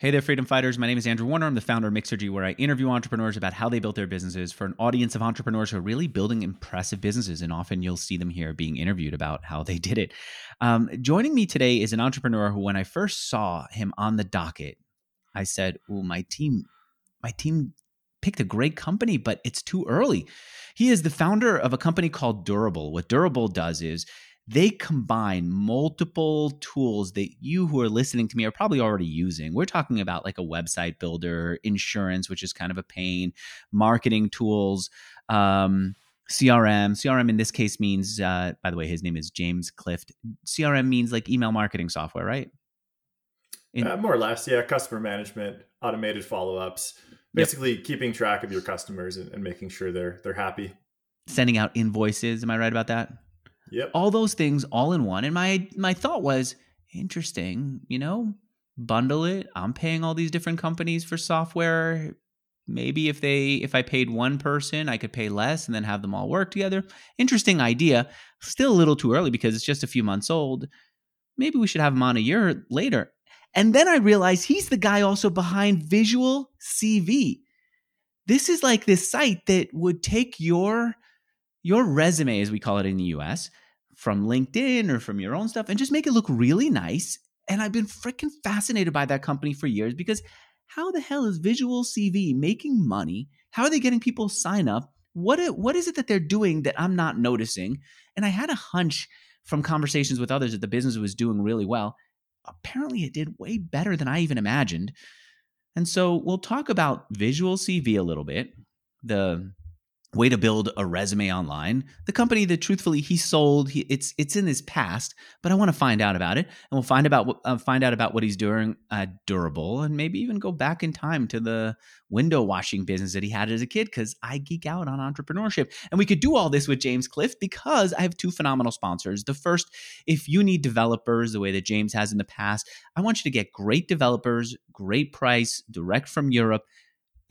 Hey there, freedom fighters. My name is Andrew Warner. I'm the founder of Mixergy, where I interview entrepreneurs about how they built their businesses for an audience of entrepreneurs who are really building impressive businesses. And often you'll see them here being interviewed about how they did it. Um, joining me today is an entrepreneur who, when I first saw him on the docket, I said, "Oh, my team, my team picked a great company, but it's too early." He is the founder of a company called Durable. What Durable does is they combine multiple tools that you who are listening to me are probably already using. We're talking about like a website builder, insurance, which is kind of a pain, marketing tools, um, CRM. CRM in this case means, uh, by the way, his name is James Clift. CRM means like email marketing software, right? In- uh, more or less, yeah. Customer management, automated follow ups, basically yep. keeping track of your customers and, and making sure they're they're happy. Sending out invoices. Am I right about that? Yep. All those things all in one. And my my thought was, interesting, you know, bundle it. I'm paying all these different companies for software. Maybe if they if I paid one person, I could pay less and then have them all work together. Interesting idea. Still a little too early because it's just a few months old. Maybe we should have him on a year later. And then I realized he's the guy also behind Visual CV. This is like this site that would take your your resume, as we call it in the US, from LinkedIn or from your own stuff and just make it look really nice. And I've been freaking fascinated by that company for years because how the hell is Visual CV making money? How are they getting people sign up? What what is it that they're doing that I'm not noticing? And I had a hunch from conversations with others that the business was doing really well. Apparently, it did way better than I even imagined. And so we'll talk about Visual CV a little bit, the way to build a resume online. The company that truthfully he sold, he, it's it's in his past, but I want to find out about it, and we'll find about uh, find out about what he's doing uh, durable, and maybe even go back in time to the window washing business that he had as a kid because I geek out on entrepreneurship, and we could do all this with James Clift because I have two phenomenal sponsors. The first, if you need developers the way that James has in the past, I want you to get great developers, great price, direct from Europe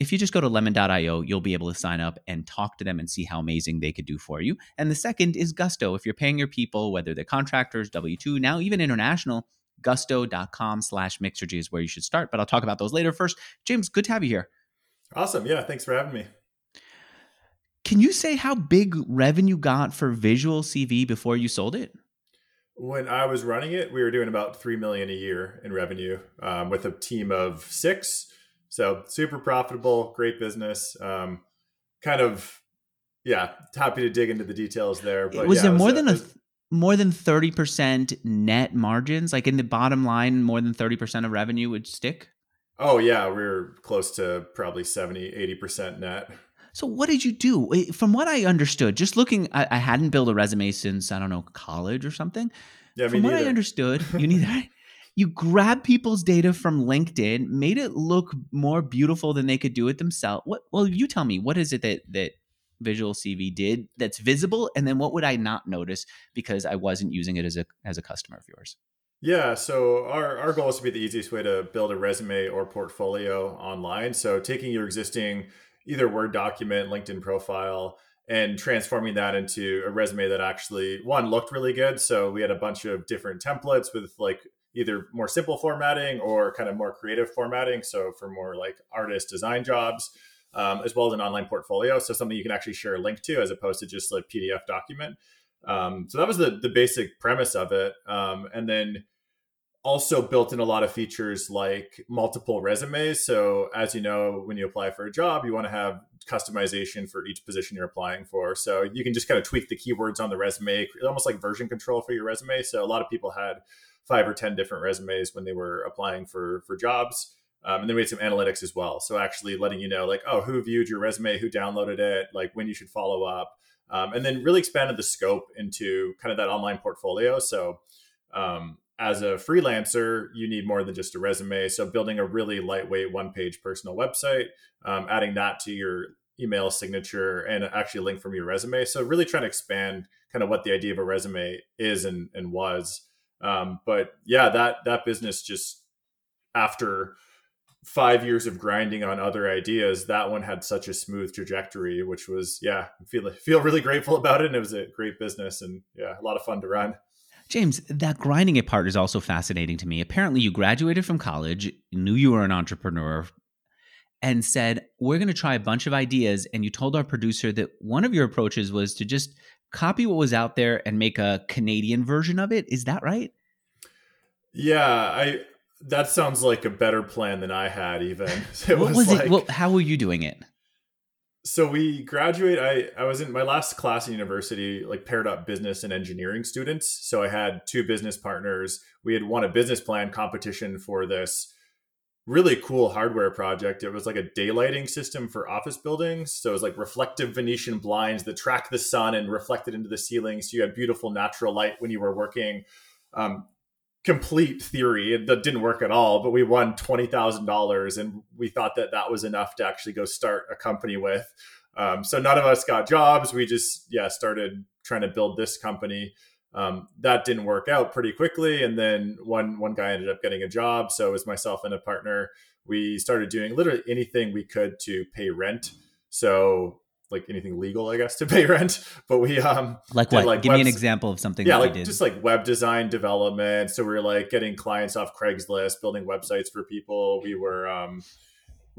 if you just go to lemon.io, you'll be able to sign up and talk to them and see how amazing they could do for you. And the second is Gusto. If you're paying your people, whether they're contractors, W 2, now even international, gusto.com slash mixergy is where you should start. But I'll talk about those later. First, James, good to have you here. Awesome. Yeah. Thanks for having me. Can you say how big revenue got for Visual CV before you sold it? When I was running it, we were doing about three million a year in revenue um, with a team of six so super profitable, great business. Um, kind of, yeah, happy to dig into the details there. But was yeah, there more than a, more than 30% net margins? Like in the bottom line, more than 30% of revenue would stick? Oh, yeah. We are close to probably 70, 80% net. So what did you do? From what I understood, just looking, I, I hadn't built a resume since, I don't know, college or something. Yeah, From what I understood, you need that you grab people's data from LinkedIn, made it look more beautiful than they could do it themselves. What? Well, you tell me, what is it that that Visual CV did that's visible, and then what would I not notice because I wasn't using it as a as a customer of yours? Yeah, so our, our goal is to be the easiest way to build a resume or portfolio online. So taking your existing either Word document, LinkedIn profile, and transforming that into a resume that actually one looked really good. So we had a bunch of different templates with like either more simple formatting or kind of more creative formatting. So for more like artist design jobs, um, as well as an online portfolio. So something you can actually share a link to as opposed to just a PDF document. Um, so that was the, the basic premise of it. Um, and then also built in a lot of features like multiple resumes. So as you know, when you apply for a job, you want to have customization for each position you're applying for. So you can just kind of tweak the keywords on the resume, almost like version control for your resume. So a lot of people had five or ten different resumes when they were applying for for jobs. Um, and then we had some analytics as well. So actually letting you know, like, oh, who viewed your resume, who downloaded it, like when you should follow up, um, and then really expanded the scope into kind of that online portfolio. So um, as a freelancer, you need more than just a resume. So building a really lightweight one-page personal website, um, adding that to your email signature, and actually a link from your resume. So really trying to expand kind of what the idea of a resume is and, and was. Um, but yeah, that that business just after five years of grinding on other ideas, that one had such a smooth trajectory, which was yeah, feel feel really grateful about it. And it was a great business and yeah, a lot of fun to run. James, that grinding it part is also fascinating to me. Apparently, you graduated from college, knew you were an entrepreneur, and said, We're going to try a bunch of ideas. And you told our producer that one of your approaches was to just copy what was out there and make a Canadian version of it. Is that right? Yeah, I that sounds like a better plan than I had even. It what was, was like, it? Well, how were you doing it? So we graduate. I I was in my last class in university, like paired up business and engineering students. So I had two business partners. We had won a business plan competition for this really cool hardware project. It was like a daylighting system for office buildings. So it was like reflective Venetian blinds that track the sun and reflect it into the ceiling. So you had beautiful natural light when you were working. Um, complete theory that didn't work at all but we won $20000 and we thought that that was enough to actually go start a company with um, so none of us got jobs we just yeah started trying to build this company um, that didn't work out pretty quickly and then one one guy ended up getting a job so it was myself and a partner we started doing literally anything we could to pay rent so like anything legal, I guess, to pay rent. But we um like what? Like Give me an example of something. Yeah, like just like web design development. So we are like getting clients off Craigslist, building websites for people. We were um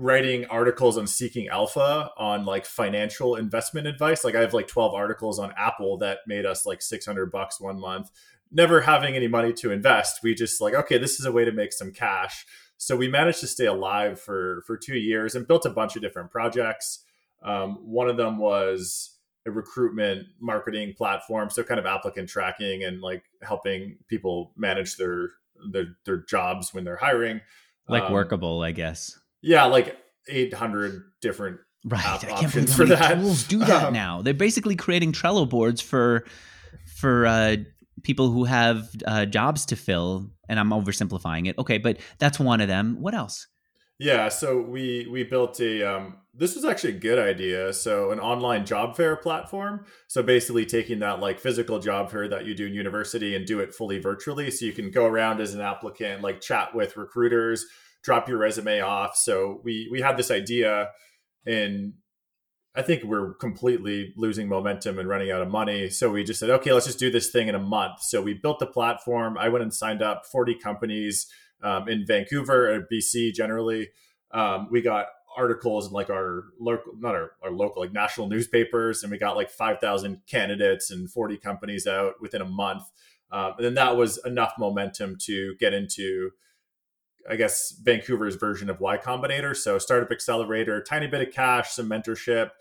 writing articles on seeking alpha on like financial investment advice. Like I have like 12 articles on Apple that made us like 600 bucks one month. Never having any money to invest, we just like, okay, this is a way to make some cash. So we managed to stay alive for for 2 years and built a bunch of different projects. Um, one of them was a recruitment marketing platform, so kind of applicant tracking and like helping people manage their their, their jobs when they're hiring. Like um, workable, I guess. Yeah, like 800 different right. I can't believe how many tools do that um, now. They're basically creating Trello boards for for uh, people who have uh, jobs to fill. And I'm oversimplifying it. Okay, but that's one of them. What else? Yeah, so we we built a um, this was actually a good idea. So an online job fair platform. So basically taking that like physical job fair that you do in university and do it fully virtually. So you can go around as an applicant, like chat with recruiters, drop your resume off. So we we had this idea and I think we're completely losing momentum and running out of money. So we just said, okay, let's just do this thing in a month. So we built the platform. I went and signed up 40 companies um, in Vancouver or BC generally. Um, we got articles in like our local, not our, our local, like national newspapers, and we got like 5,000 candidates and 40 companies out within a month. Um, and then that was enough momentum to get into, I guess, Vancouver's version of Y Combinator. So, Startup Accelerator, tiny bit of cash, some mentorship,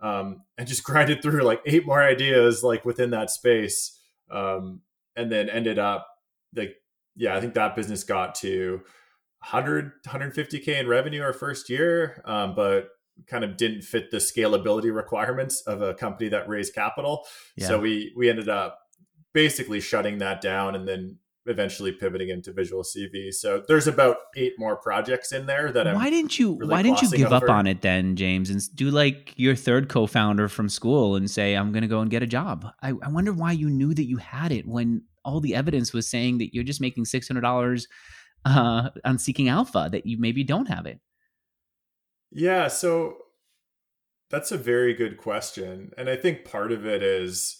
um, and just grinded through like eight more ideas like within that space. Um, and then ended up like yeah, I think that business got to 100, 150K in revenue our first year, um, but kind of didn't fit the scalability requirements of a company that raised capital. Yeah. So we, we ended up basically shutting that down and then eventually pivoting into visual cv so there's about eight more projects in there that why I'm didn't you really why didn't you give over. up on it then james and do like your third co-founder from school and say i'm gonna go and get a job. I, I wonder why you knew that you had it when all the evidence was saying that you're just making $600 uh, on seeking alpha that you maybe don't have it. Yeah so that's a very good question and i think part of it is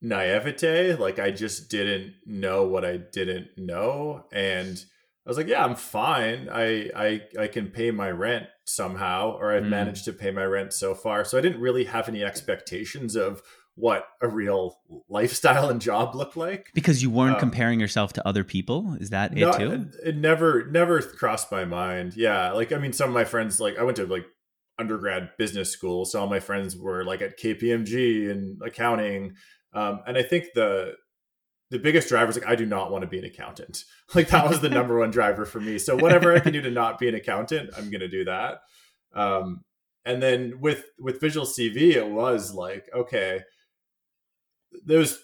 naivete like i just didn't know what i didn't know and i was like yeah i'm fine. I i i can pay my rent somehow or i've mm. managed to pay my rent so far. So i didn't really have any expectations of what a real lifestyle and job looked like. Because you weren't um, comparing yourself to other people? Is that it too? it, it never never crossed my mind. Yeah like i mean some of my friends like i went to like undergrad business school so all my friends were like at kpmg and accounting um, and i think the the biggest driver is like i do not want to be an accountant. Like that was the number one driver for me. So whatever i can do to not be an accountant i'm going to do that. Um, and then with with visual cv it was like okay those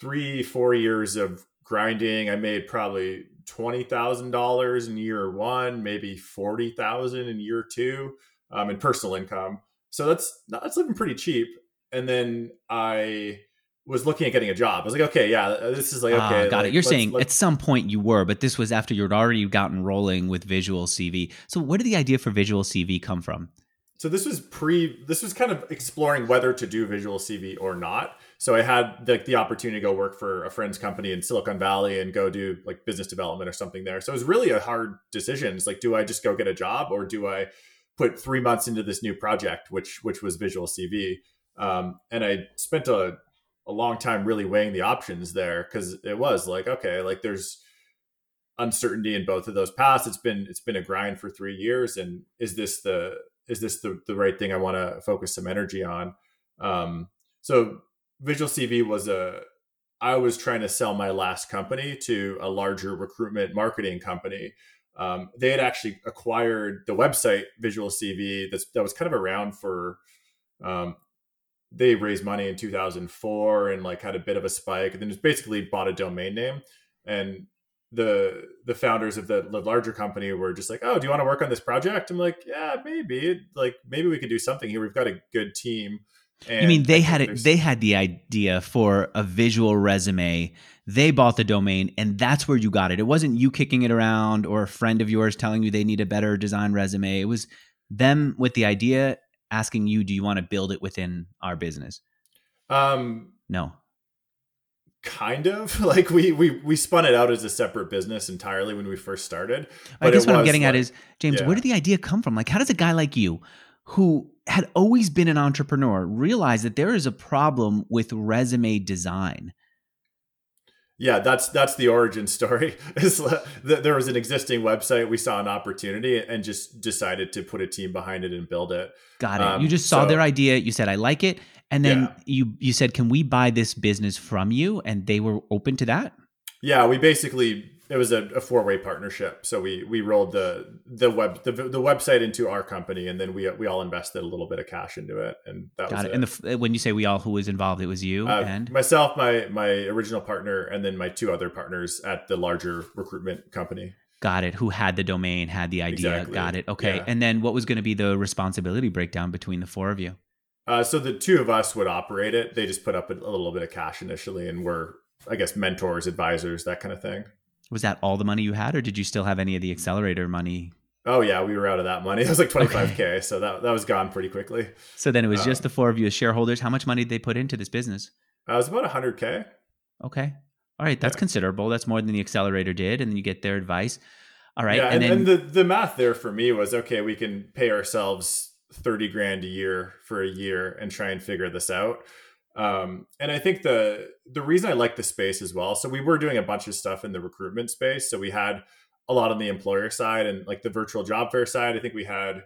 three four years of grinding i made probably $20000 in year one maybe 40000 in year two um, in personal income. So that's that's looking pretty cheap. And then i was looking at getting a job. I was like, okay, yeah, this is like ah, okay. Uh, got like, it. You're let's, saying let's... at some point you were, but this was after you'd already gotten rolling with Visual CV. So where did the idea for Visual CV come from? so this was pre this was kind of exploring whether to do visual cv or not so i had like the opportunity to go work for a friend's company in silicon valley and go do like business development or something there so it was really a hard decision it's like do i just go get a job or do i put three months into this new project which which was visual cv um, and i spent a, a long time really weighing the options there because it was like okay like there's uncertainty in both of those paths it's been it's been a grind for three years and is this the is this the, the right thing I want to focus some energy on? Um, so Visual CV was a, I was trying to sell my last company to a larger recruitment marketing company. Um, they had actually acquired the website Visual CV that's, that was kind of around for, um, they raised money in 2004 and like had a bit of a spike and then just basically bought a domain name. And the the founders of the, the, larger company were just like, "Oh, do you want to work on this project?" I'm like, "Yeah, maybe. Like maybe we could do something here. We've got a good team." And you mean they had it? They had the idea for a visual resume. They bought the domain, and that's where you got it. It wasn't you kicking it around or a friend of yours telling you they need a better design resume. It was them with the idea, asking you, "Do you want to build it within our business?" Um, no kind of like we we we spun it out as a separate business entirely when we first started i guess what i'm getting like, at is james yeah. where did the idea come from like how does a guy like you who had always been an entrepreneur realize that there is a problem with resume design yeah that's that's the origin story. There was an existing website we saw an opportunity and just decided to put a team behind it and build it. Got it. Um, you just saw so, their idea you said i like it and then yeah. you you said can we buy this business from you? And they were open to that? Yeah we basically it was a, a four-way partnership so we we rolled the the web the, the website into our company and then we we all invested a little bit of cash into it and that Got was it. it. and the, when you say we all who was involved it was you uh, and myself my my original partner and then my two other partners at the larger recruitment company Got it. Who had the domain, had the idea. Exactly. Got it. Okay. Yeah. And then what was going to be the responsibility breakdown between the four of you? Uh, so the two of us would operate it. They just put up a, a little bit of cash initially, and we're, I guess, mentors, advisors, that kind of thing. Was that all the money you had, or did you still have any of the accelerator money? Oh yeah, we were out of that money. It was like twenty five k, so that that was gone pretty quickly. So then it was uh, just the four of you as shareholders. How much money did they put into this business? Uh, it was about hundred k. Okay, all right, that's yeah. considerable. That's more than the accelerator did, and then you get their advice. All right, yeah, and, and, then, and the the math there for me was okay. We can pay ourselves 30 grand a year for a year and try and figure this out. Um, and I think the the reason I like the space as well. So we were doing a bunch of stuff in the recruitment space. So we had a lot on the employer side and like the virtual job fair side. I think we had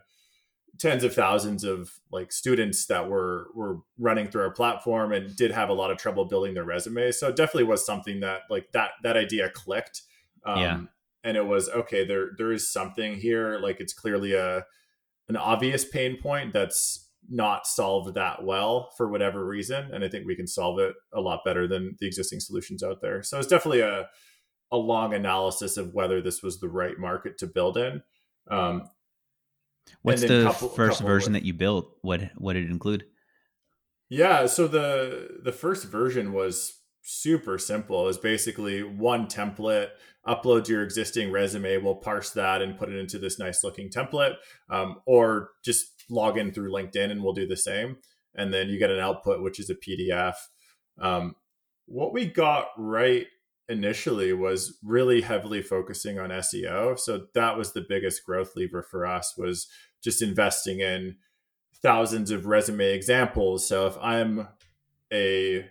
tens of thousands of like students that were were running through our platform and did have a lot of trouble building their resumes. So it definitely was something that like that that idea clicked. Um, yeah. And it was okay. There there is something here. Like it's clearly a an obvious pain point that's not solved that well for whatever reason and i think we can solve it a lot better than the existing solutions out there. So it's definitely a a long analysis of whether this was the right market to build in. Um, what's the couple, first couple version with, that you built? What what did it include? Yeah so the the first version was super simple. It's basically one template. Upload your existing resume. We'll parse that and put it into this nice looking template, um, or just log in through LinkedIn and we'll do the same. And then you get an output, which is a PDF. Um, what we got right initially was really heavily focusing on SEO. So that was the biggest growth lever for us was just investing in thousands of resume examples. So if I'm a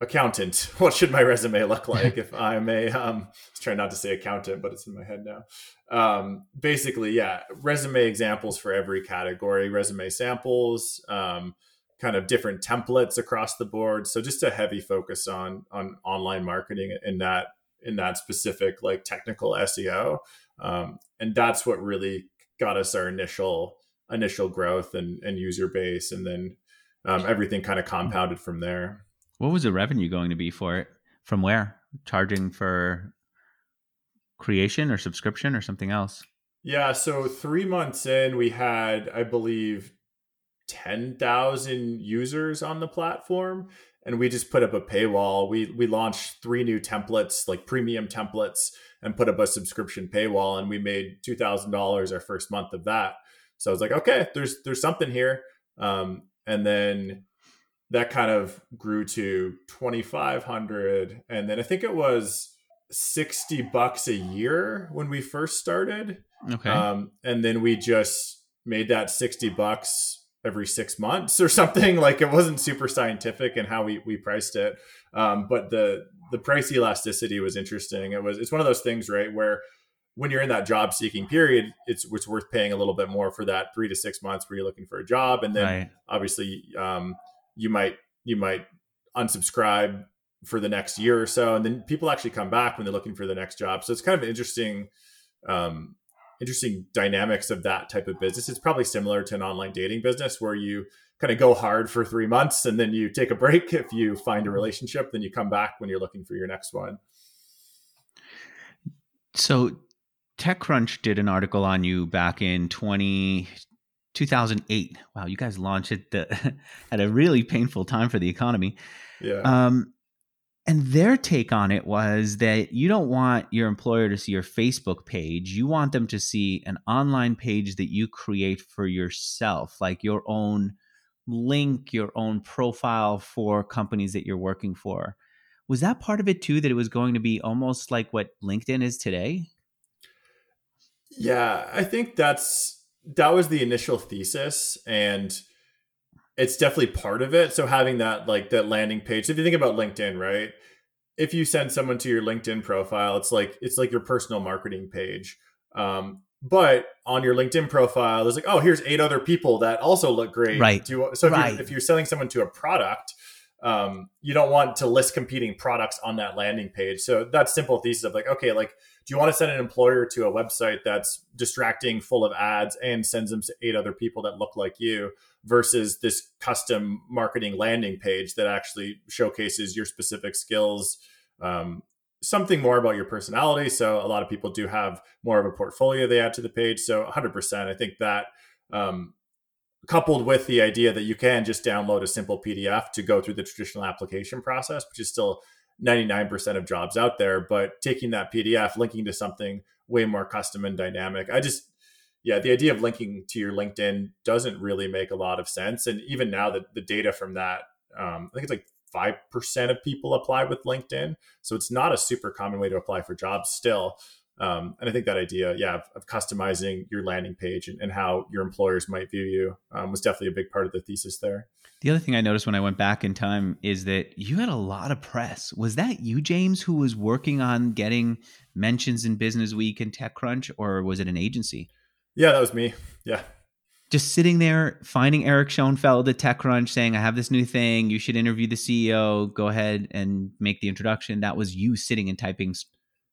accountant. What should my resume look like if i'm a um trying not to say accountant but it's in my head now. Um basically yeah resume examples for every category resume samples um kind of different templates across the board. So just a heavy focus on on online marketing in that in that specific like technical seo um, and that's what really got us our initial initial growth and and user base. And then um, everything kind of compounded from there what was the revenue going to be for it? From where? Charging for creation or subscription or something else? Yeah, so 3 months in we had I believe 10,000 users on the platform and we just put up a paywall. We we launched three new templates, like premium templates and put up a subscription paywall and we made $2,000 our first month of that. So I was like, okay, there's there's something here. Um, and then that kind of grew to 2500 and then I think it was 60 bucks a year when we first started. Okay. Um, and then we just made that 60 bucks every six months or something. Like it wasn't super scientific in how we, we priced it. Um, but the, the price elasticity was interesting. It was, it's one of those things, right. Where when you're in that job seeking period, it's, it's worth paying a little bit more for that three to six months where you're looking for a job. And then right. obviously, um, you might, you might unsubscribe for the next year or so. And then people actually come back when they're looking for the next job. So it's kind of interesting, um, interesting dynamics of that type of business. It's probably similar to an online dating business where you kind of go hard for three months and then you take a break. If you find a relationship, then you come back when you're looking for your next one. So TechCrunch did an article on you back in 20, 2008. Wow, you guys launched it the, at a really painful time for the economy. Yeah. Um, and their take on it was that you don't want your employer to see your Facebook page. You want them to see an online page that you create for yourself, like your own link, your own profile for companies that you're working for. Was that part of it too, that it was going to be almost like what LinkedIn is today? Yeah, I think that's that was the initial thesis. And it's definitely part of it. So having that like that landing page. If you think about LinkedIn, right? If you send someone to your LinkedIn profile, it's like it's like your personal marketing page. Um, but on your LinkedIn profile, there's like, oh, here's eight other people that also look great. Right. You, so if, right. you're, if you're selling someone to a product, um, you don't want to list competing products on that landing page. So that simple thesis of like, okay, like, do you want to send an employer to a website that's distracting, full of ads, and sends them to eight other people that look like you? versus this custom marketing landing page that actually showcases your specific skills um, something more about your personality so a lot of people do have more of a portfolio they add to the page so 100% i think that um, coupled with the idea that you can just download a simple pdf to go through the traditional application process which is still 99% of jobs out there but taking that pdf linking to something way more custom and dynamic i just yeah, the idea of linking to your LinkedIn doesn't really make a lot of sense. And even now, the, the data from that, um, I think it's like 5% of people apply with LinkedIn. So it's not a super common way to apply for jobs still. Um, and I think that idea, yeah, of, of customizing your landing page and, and, how your employers might view you um, was definitely a big part of the thesis there. The other thing I noticed when I went back in time is that you had a lot of press. Was that you, James, who was working on getting mentions in Business Week and TechCrunch, or was it an agency? Yeah, that was me. Yeah. Just sitting there, finding Erick Schonfeld at TechCrunch saying, I have this new thing. You should interview the CEO. Go ahead and make the introduction. That was you sitting and typing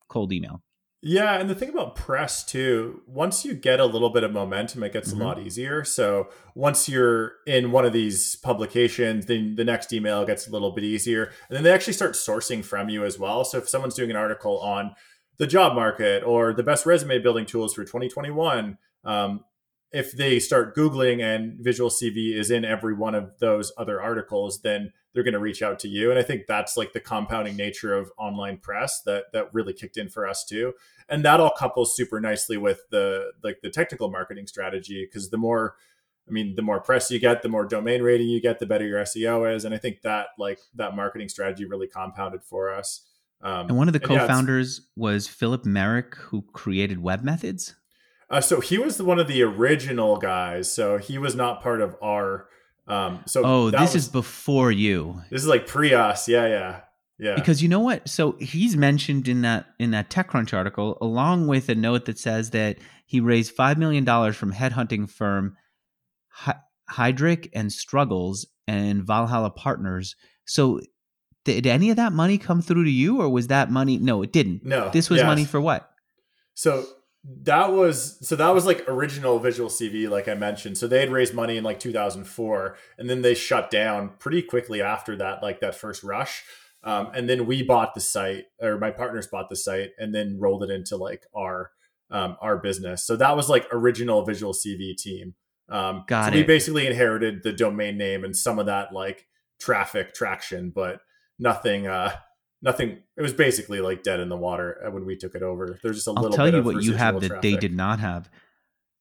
cold email. Yeah, and the thing about press too, once you get a little bit of momentum, it gets mm-hmm. a lot easier. So once you're in one of these publications, then the next email gets a little bit easier. And then they actually start sourcing from you as well. So if someone's doing an article on the job market or the best resume building tools for 2021, um, if they start Googling and Visual CV is in every one of those other articles, then they're going to reach out to you. And I think that's like the compounding nature of online press that that really kicked in for us too. And that all couples super nicely with the like the technical marketing strategy because the more I mean, the more press you get, the more domain rating you get, the better your SEO is. And I think that like that marketing strategy really compounded for us. Um, and one of the co-founders yeah, was Phillip Merrick, who created webMethods. Uh, so he was the, one of the original guys. So he was not part of our. Um, so oh, this was, is before you. This is like pre us. Yeah, yeah, yeah. Because you know what? So he's mentioned in that in that TechCrunch article, along with a note that says that he raised five million dollars from headhunting firm Heidrick and Struggles and Valhalla Partners. So did any of that money come through to you, or was that money? No, it didn't. No, this was yes. money for what? So that was so that was like original visual cv like i mentioned. So they had raised money in like 2004 and then they shut down pretty quickly after that like that first rush. Um, and then we bought the site or my partners bought the site and then rolled it into like our um, our business. So that was like original visual cv team. Um, Got so it. we basically inherited the domain name and some of that like traffic traction but nothing uh nothing. It was basically like dead in the water uh, when we took it over. There's just a I'll little. I'll tell you what you have that traffic. they did not have.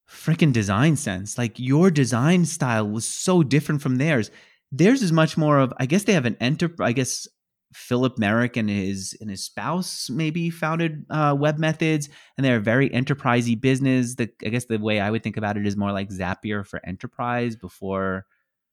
freaking design sense. Like your design style was so different from theirs. Theirs is much more of, I guess they have an enter. I guess Phillip Merrick and his and his spouse maybe founded uh, webMethods, and they're a very enterprisey business. The I guess the way I would think about it is more like Zapier for enterprise. Before,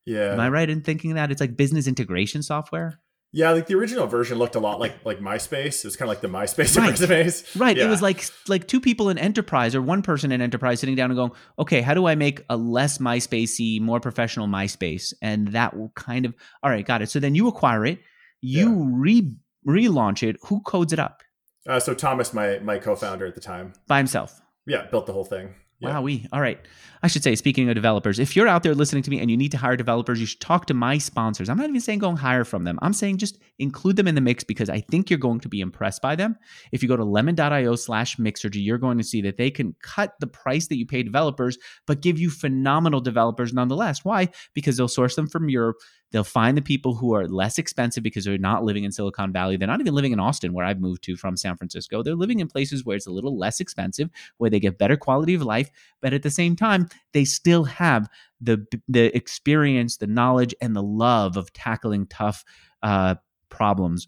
yeah, am I right in thinking that it's like business integration software? Yeah, like the original version looked a lot like like MySpace. It was kind of like the MySpace right. resumes. Right. Yeah. It was like like two people in enterprise or one person in enterprise sitting down and going, okay, how do I make a less MySpacey, more professional MySpace? And that will kind of all right, got it. So then you acquire it, you yeah. re relaunch it. Who codes it up? Uh, so Thomas, my my co-founder at the time, by himself. Yeah, built the whole thing. Wow, we all right. I should say, speaking of developers, if you're out there listening to me and you need to hire developers, you should talk to my sponsors. I'm not even saying go and hire from them. I'm saying just include them in the mix because I think you're going to be impressed by them. If you go to lemon.io slash mixergy, you're going to see that they can cut the price that you pay developers, but give you phenomenal developers nonetheless. Why? Because they'll source them from Europe. They'll find the people who are less expensive because they're not living in Silicon Valley. They're not even living in Austin, where I've moved to from San Francisco. They're living in places where it's a little less expensive, where they get better quality of life, but at the same time, they still have the the experience, the knowledge, and the love of tackling tough uh, problems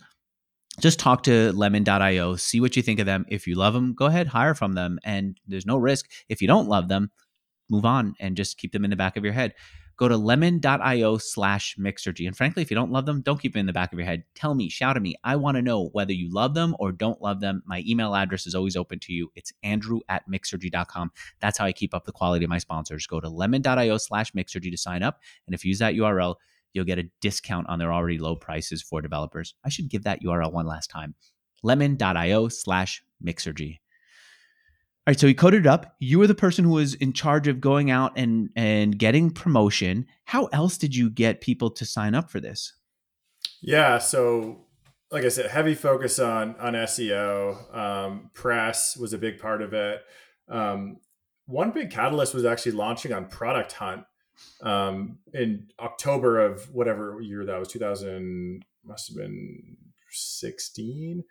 just talk to lemon.io, see what you think of them. If you love them, go ahead, hire from them. And there's no risk. If you don't love them, move on and just keep them in the back of your head go to lemon.io slash mixergy. And frankly, if you don't love them, don't keep it in the back of your head. Tell me, shout at me. I want to know whether you love them or don't love them. My email address is always open to you. It's andrew at mixergy.com. That's how I keep up the quality of my sponsors. Go to lemon.io slash mixergy to sign up. And if you use that URL, you'll get a discount on their already low prices for developers. I should give that URL one last time. lemon.io slash mixergy. All right, so he coded it up. You were the person who was in charge of going out and and getting promotion. How else did you get people to sign up for this? Yeah, so like I said, heavy focus on on SEO. Um, press was a big part of it. Um, one big catalyst was actually launching on Product Hunt um, in October of whatever year that was. Two thousand must have been sixteen.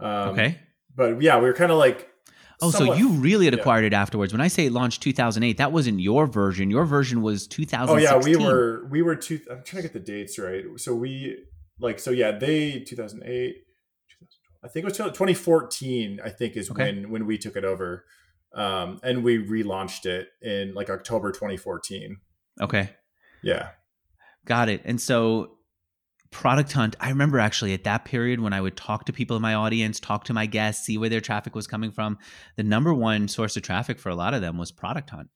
Um, okay, but yeah, we were kind of like Oh, somewhat, so you really had acquired yeah. it afterwards. When I say it launched 2008, that wasn't your version. Your version was 2016. Oh yeah, we were we were two. I'm trying to get the dates right. So we like so yeah, they 2008. I think it was 2014. I think is okay. when when we took it over, um, and we relaunched it in like October 2014. Okay. Yeah. Got it. And so Product Hunt, I remember actually at that period when I would talk to people in my audience, talk to my guests, see where their traffic was coming from. The number one source of traffic for a lot of them was Product Hunt.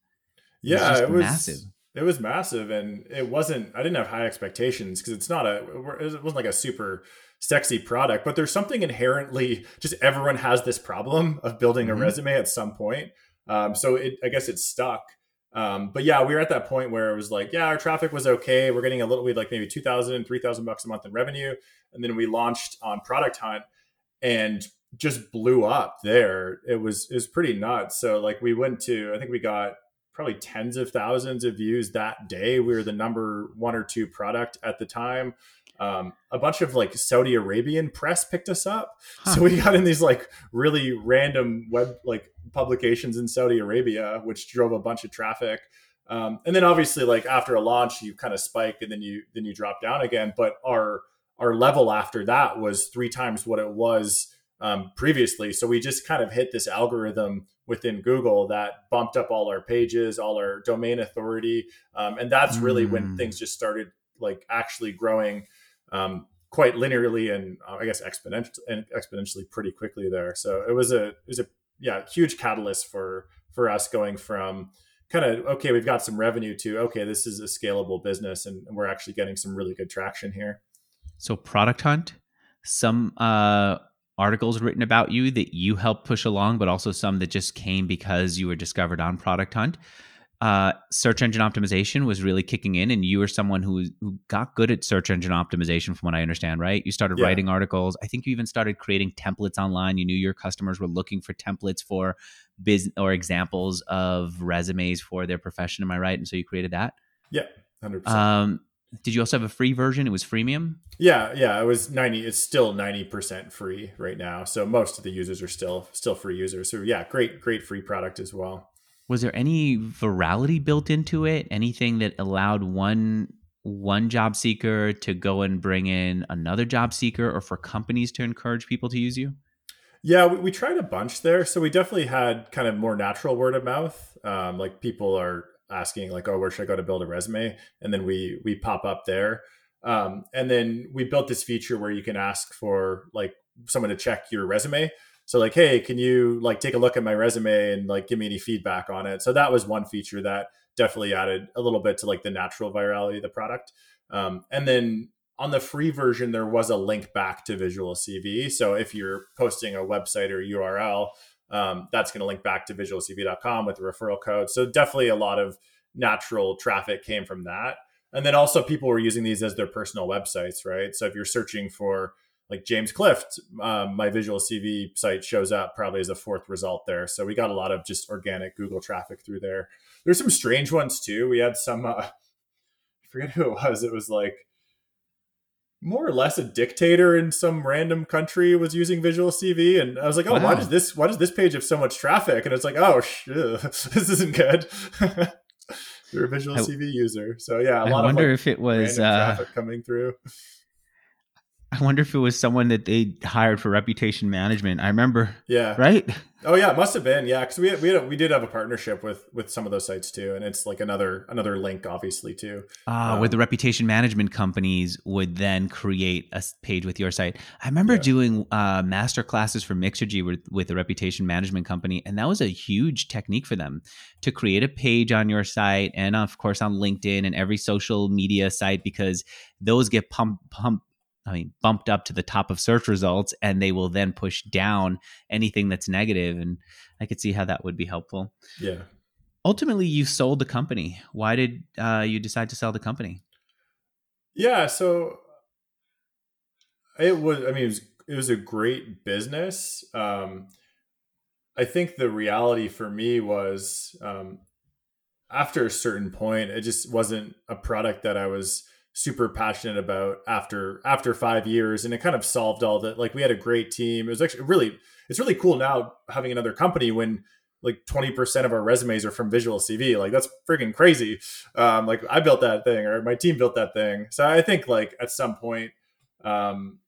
It yeah, was it was massive. It was massive, and it wasn't. I didn't have high expectations because it's not a. It wasn't like a super sexy product, but there's something inherently just everyone has this problem of building mm-hmm. a resume at some point. Um, so it, I guess it stuck. Um, but yeah, we were at that point where it was like, yeah, our traffic was okay. We're getting a little, we like maybe 2000, 3000 bucks a month in revenue. And then we launched on Product Hunt and just blew up there. It was, it was pretty nuts. So like we went to, I think we got probably tens of thousands of views that day. We were the number one or two product at the time um, a bunch of like Saudi Arabian press picked us up. Huh. So we got in these like really random web like publications in Saudi Arabia, which drove a bunch of traffic. Um, and then obviously like after a launch, you kind of spike and then you then you drop down again. But our our level after that was three times what it was um, previously. So we just kind of hit this algorithm within Google that bumped up all our pages, all our domain authority, um, and that's really mm. when hmm. things just started like actually growing um, quite linearly and uh, I guess exponentially and exponentially pretty quickly there. So it was a it was a yeah huge catalyst for for us going from kind of okay we've got some revenue to okay this is a scalable business and, we're actually getting some really good traction here. So product hunt, some uh, articles written about you that you helped push along, but also some that just came because you were discovered on Product Hunt uh, search engine optimization was really kicking in, and you were someone who who got good at search engine optimization, from what I understand. Right? You started yeah. writing articles. I think you even started creating templates online. You knew your customers were looking for templates for business or examples of resumes for their profession. Am I right? And so you created that. Yeah, hundred um, did you also have a free version? It was freemium. Yeah, yeah, it was ninety. It's still ninety percent free right now. So most of the users are still still free users. So yeah, great, great free product as well. Was there any virality built into it? Anything that allowed one one job seeker to go and bring in another job seeker or for companies to encourage people to use you? Yeah, we, we tried a bunch there. So we definitely had kind of more natural word of mouth. Um, like people are asking like, oh, where should I go to build a resume? And then we we pop up there. Um, and then we built this feature where you can ask for like someone to check your resume. So like, hey, can you like take a look at my resume and like give me any feedback on it? So that was one feature that definitely added a little bit to like the natural virality of the product. Um, and then on the free version, there was a link back to Visual CV. So if you're posting a website or URL, um, that's going to link back to visualcv.com with the referral code. So definitely a lot of natural traffic came from that. And then also people were using these as their personal websites, right? So if you're searching for like James Clift, um, my visual CV site shows up probably as a fourth result there. So we got a lot of just organic Google traffic through there. There's some strange ones too. We had some, uh, I forget who it was. It was like more or less a dictator in some random country was using Visual CV, and I was like, oh, wow. why does this why does this page have so much traffic? And it's like, oh, sh- this isn't good. You're a Visual I, CV user, so yeah, a I lot wonder of like, if it was uh, traffic coming through. I wonder if it was someone that they hired for reputation management. I remember. Yeah. Right. Oh yeah, it must have been. Yeah, because we had, we had, we did have a partnership with with some of those sites too, and it's like another another link, obviously too. Ah, uh, um, where the reputation management companies would then create a page with your site. I remember yeah. doing uh, master classes for Mixergy with with a reputation management company, and that was a huge technique for them to create a page on your site, and of course on LinkedIn and every social media site because those get pump pump I mean, bumped up to the top of search results, and they will then push down anything that's negative. And I could see how that would be helpful. Yeah. Ultimately, you sold the company. Why did uh, you decide to sell the company? Yeah, so it was. I mean, it was it was a great business. Um, I think the reality for me was um, after a certain point, it just wasn't a product that I was super passionate about after after five years and it kind of solved all that like we had a great team. It was actually really it's really cool now having another company when like 20% of our resumes are from visual cv like that's freaking crazy. Um like i built that thing or my team built that thing. So i think like at some point um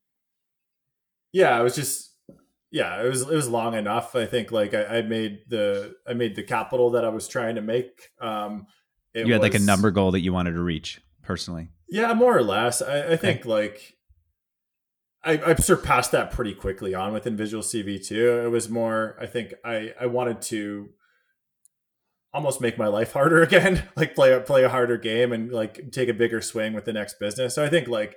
yeah it was just yeah it was it was long enough. I think like i, I made the i made the capital that i was trying to make. Um you had was, like a number goal that you wanted to reach personally yeah, more or less. I, I think okay. like I, I've surpassed that pretty quickly on within Visual CV too. It was more, I think I, I wanted to almost make my life harder again, like play a play a harder game and like take a bigger swing with the next business. So I think like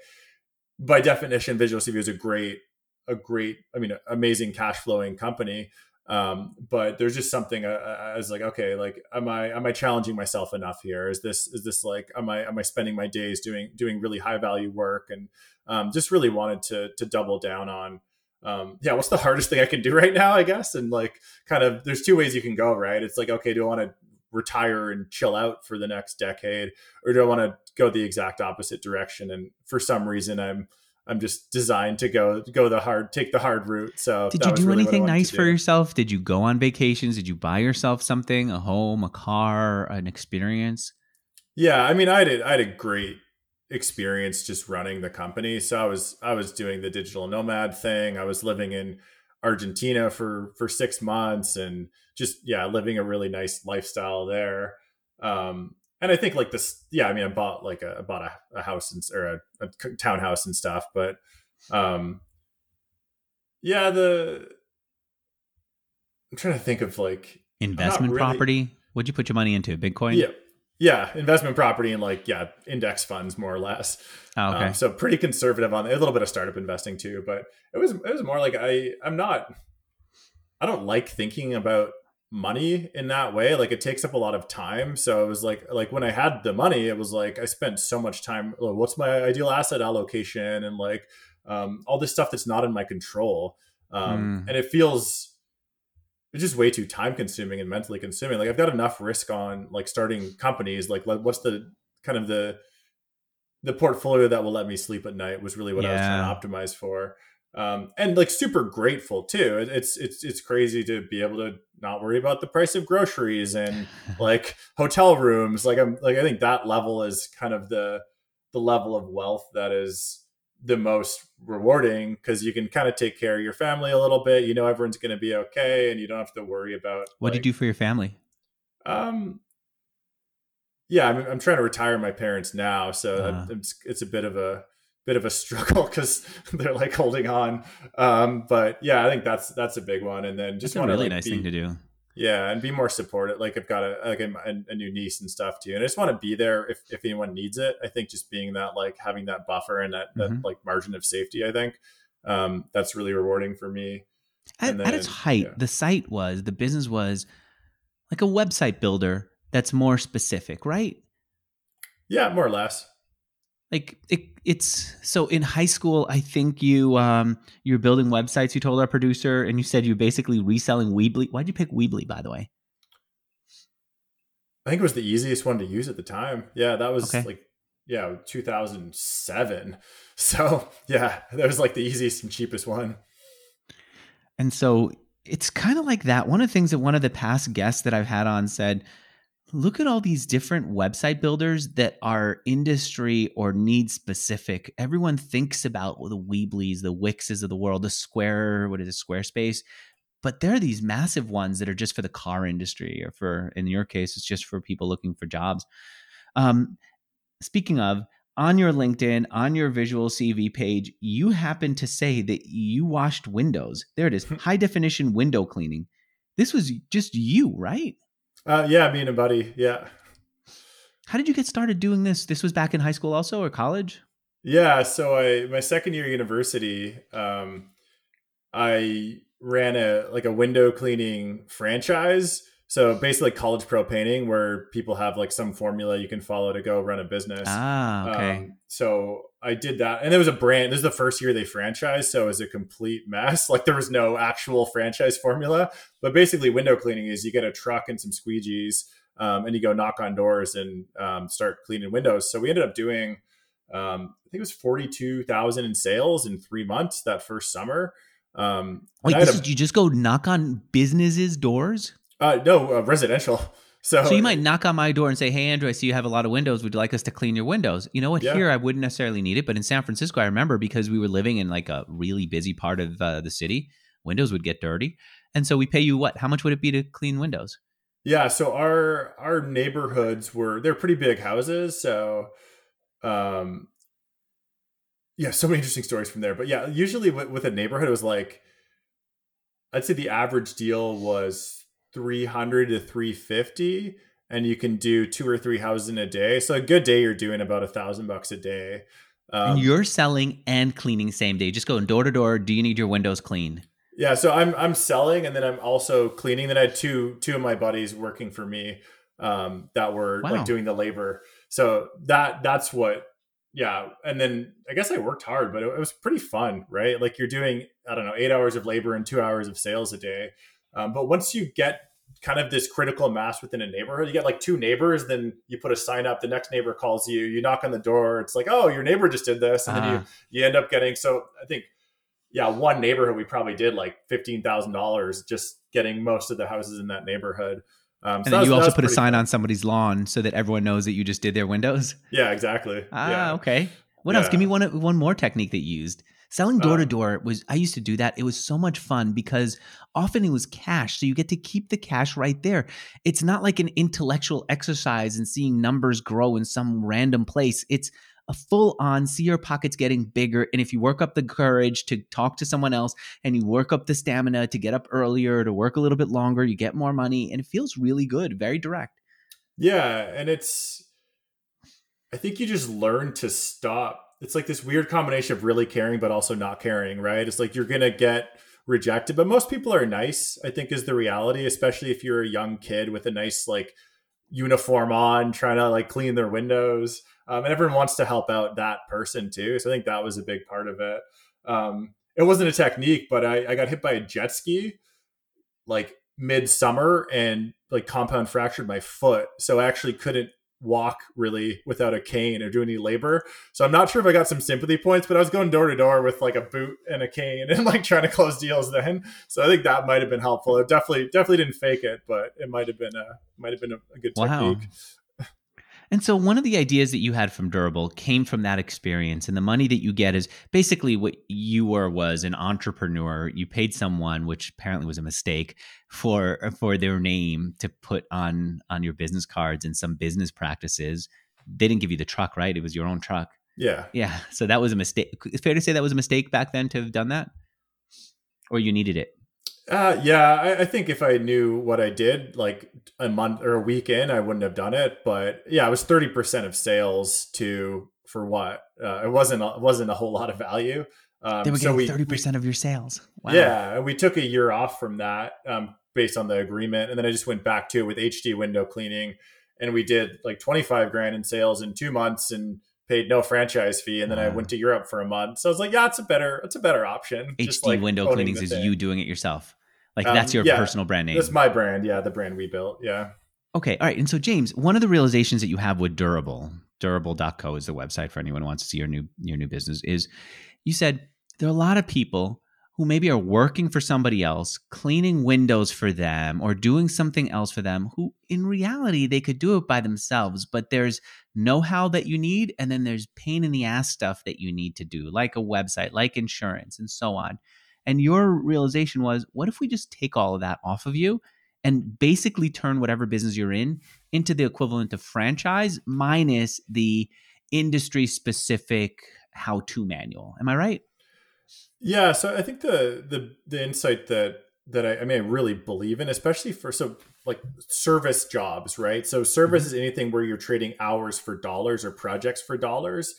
by definition, Visual CV is a great, a great, I mean, amazing cash flowing company um but there's just something I, I, was like okay like am i am i challenging myself enough here? Is this is this like am i am i spending my days doing doing really high value work? And um just really wanted to to double down on um yeah what's the hardest thing i can do right now i guess? And like kind of there's two ways you can go right? It's like okay do i want to retire and chill out for the next decade or do i want to go the exact opposite direction? And for some reason i'm I'm just designed to go go the hard take the hard route. So did you do really anything nice for yourself? Did you go on vacations? Did you buy yourself something, a home, a car, an experience? Yeah, I mean, I did. I had a great experience just running the company. So I was I was doing the digital nomad thing. I was living in Argentina for for six months and just yeah, living a really nice lifestyle there. Um, and I think like this, yeah, I mean, I bought like a I bought a, a house and, or a, a, townhouse and stuff, but um, yeah, the I'm trying to think of like investment really, property. What'd you put your money into? Bitcoin? Yeah, yeah, investment property and like yeah, index funds more or less. Oh, okay, um, so pretty conservative on a little bit of startup investing too, but it was it was more like I I'm not I don't like thinking about money in that way like it takes up a lot of time so it was like like when i had the money it was like i spent so much time oh, what's my ideal asset allocation and like um, all this stuff that's not in my control um, mm. and it feels it's just way too time consuming and mentally consuming like i've got enough risk on like starting companies like, like what's the kind of the the portfolio that will let me sleep at night was really what yeah. i was trying to optimize for um, and like super grateful too. It's it's it's crazy to be able to not worry about the price of groceries and like hotel rooms. Like I'm like I think that level is kind of the the level of wealth that is the most rewarding because you can kind of take care of your family a little bit. You know everyone's going to be okay, and you don't have to worry about. What like, do you do for your family? Um, yeah, I'm, I'm trying to retire my parents now, so uh, it's, it's a bit of a bit of a struggle because they're like holding on. Um, but yeah, I think that's that's a big one. And then just want a really like, nice be, thing to do. Yeah, and be more supportive. Like I've got a like a, a, new niece and stuff too, and I just want to be there if if anyone needs it. I think just being that like having that buffer and that, mm-hmm. that like margin of safety, I think um, that's really rewarding for me. At, then, at its height, yeah. the site was the business was like a website builder that's more specific, right? Yeah, more or less like it, it's so in high school i think you um you're building websites you told our producer and you said you're basically reselling weebly. Why'd you pick weebly by the way? I think it was the easiest one to use at the time. Yeah that was okay. like yeah 2007 so yeah that was like the easiest and cheapest one. And so it's kind of like that. One of the things that one of the past guests that i've had on said look at all these different website builders that are industry or need specific. Everyone thinks about the Weebly's, the Wixes of the world, the Square, what is it, Squarespace. But there are these massive ones that are just for the car industry, or for, in your case, it's just for people looking for jobs. Um, speaking of, on your LinkedIn, on your visual CV page, you happen to say that you washed windows. There it is, high definition window cleaning. This was just you, right? Uh, yeah, me and a buddy. Yeah. How did you get started doing this? This was back in high school, also, or college? Yeah. So I my second year university, um, I ran a like a window cleaning franchise. So basically, college pro painting, where people have like some formula you can follow to go run a business. Ah, okay. Um, so I did that, and it was a brand. This is the first year they franchised, so it was a complete mess. Like there was no actual franchise formula, but basically, window cleaning is you get a truck and some squeegees, um, and you go knock on doors and um, start cleaning windows. So we ended up doing, um, I think it was forty two thousand in sales in three months that first summer. Um, Wait, this a, is, you just go knock on businesses' doors? Uh, no, uh, residential. So, so you might knock on my door and say, "Hey, Andrew, I see you have a lot of windows. Would you like us to clean your windows?" You know what? Yeah. Here, I wouldn't necessarily need it, but in San Francisco, I remember because we were living in like a really busy part of uh, the city, windows would get dirty, and so we pay you what? How much would it be to clean windows? Yeah, so our our neighborhoods were they're pretty big houses, so um, yeah, so many interesting stories from there. But yeah, usually with, with a neighborhood, it was like I'd say the average deal was 300 to 350 and you can do two or three houses in a day. So a good day you're doing about a thousand bucks a day. Um, and you're selling and cleaning same day. Just going door to door. Do you need your windows cleaned? Yeah so i'm i'm selling and then i'm also cleaning. Then i had two two of my buddies working for me um, that were wow. like doing the labor. So that that's what yeah. And then i guess i worked hard but it, it was pretty fun right? Like you're doing i don't know eight hours of labor and two hours of sales a day um, but once you get kind of this critical mass within a neighborhood, you get like two neighbors, then you put a sign up, the next neighbor calls you, you knock on the door, it's like, oh, your neighbor just did this. And uh-huh. then you, uh-huh. you end up getting, so I think, yeah, one neighborhood, we probably did like $15,000 just getting most of the houses in that neighborhood. Um, and so then was, you also put a sign on somebody's lawn so that everyone knows that you just did their windows. Yeah, exactly. Ah, yeah. okay. What yeah. else? Give me one one more technique that you used. Selling door to door was I used to do that. It was so much fun because often it was cash. So you get to keep the cash right there. It's not like an intellectual exercise and seeing numbers grow in some random place. It's a full on see your pockets getting bigger. And if you work up the courage to talk to someone else and you work up the stamina to get up earlier, to work a little bit longer, you get more money and it feels really good, very direct. Yeah. And it's, I think you just learn to stop it's like this weird combination of really caring but also not caring, right? It's like you're gonna get rejected, but most people are nice. I think is the reality, especially if you're a young kid with a nice like uniform on, trying to like clean their windows, um, and everyone wants to help out that person too. So I think that was a big part of it. Um, it wasn't a technique, but I, I got hit by a jet ski like midsummer and like compound fractured my foot, so I actually couldn't walk really without a cane or do any labor. So I'm not sure if I got some sympathy points, but I was going door to door with like a boot and a cane and like trying to close deals then. So I think that might have been helpful. It definitely definitely didn't fake it, but it might have been a might have been a, a good wow. technique. And so one of the ideas that you had from Durable came from that experience. And the money that you get is basically what you were was an entrepreneur. You paid someone, which apparently was a mistake, for for their name to put on on your business cards and some business practices. They didn't give you the truck, right? It was your own truck. Yeah. Yeah. So that was a mistake. It's fair to say that was a mistake back then to have done that? Or you needed it? Uh, yeah, I, I, think if I knew what I did like a month or a week in, I wouldn't have done it. But yeah, it was thirty percent of sales to for what? Uh, it wasn't it wasn't a whole lot of value. Um, they were getting thirty percent of your sales. Wow. Yeah, we took a year off from that um, based on the agreement, and then I just went back to it with HD window cleaning, and we did like twenty five grand in sales in two months, and paid no franchise fee, and then I went to Europe for a month. So I was like, yeah, it's a better, it's a better option. HD like window cleanings is you doing it yourself. Like um, that's your yeah, personal brand name. That's my brand. Yeah, the brand we built. Yeah. Okay. All right. And so James, one of the realizations that you have with Durable, durable.co is the website for anyone who wants to see your new your new business is you said there are a lot of people who maybe are working for somebody else, cleaning windows for them or doing something else for them, who in reality they could do it by themselves, but there's know how that you need, and then there's pain in the ass stuff that you need to do, like a website, like insurance, and so on. And your realization was, what if we just take all of that off of you and basically turn whatever business you're in into the equivalent of franchise minus the industry specific how to manual? Am I right? Yeah, so I think the the the insight that that I, I mean I really believe in, especially for so like service jobs, right? So service mm-hmm. is anything where you're trading hours for dollars or projects for dollars.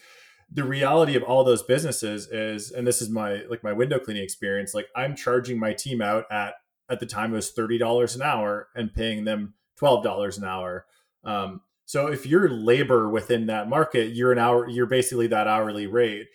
The reality of all those businesses is, and this is my like my window cleaning experience, like I'm charging my team out at at the time it was thirty dollars an hour and paying them twelve dollars an hour. Um, so if you're labor within that market, you're an hour, you're basically that hourly rate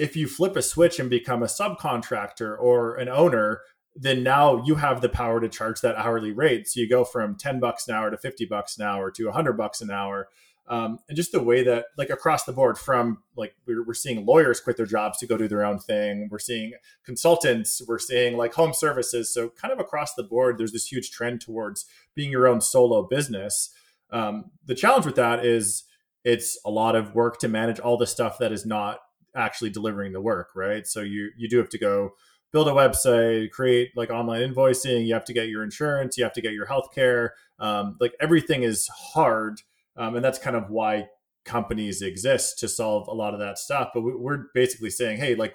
if you flip a switch and become a subcontractor or an owner, then now you have the power to charge that hourly rate. So you go from 10 bucks an hour to 50 bucks an hour to 100 bucks an hour. Um, and just the way that, like across the board, from like we're, we're seeing lawyers quit their jobs to go do their own thing. We're seeing consultants, we're seeing like home services. So, kind of across the board, there's this huge trend towards being your own solo business. Um, the challenge with that is it's a lot of work to manage all the stuff that is not actually delivering the work, right? So you you do have to go build a website, create like online invoicing. You have to get your insurance. You have to get your healthcare. Um, like everything is hard, um, and that's kind of why companies exist to solve a lot of that stuff. But we're basically saying, hey, like,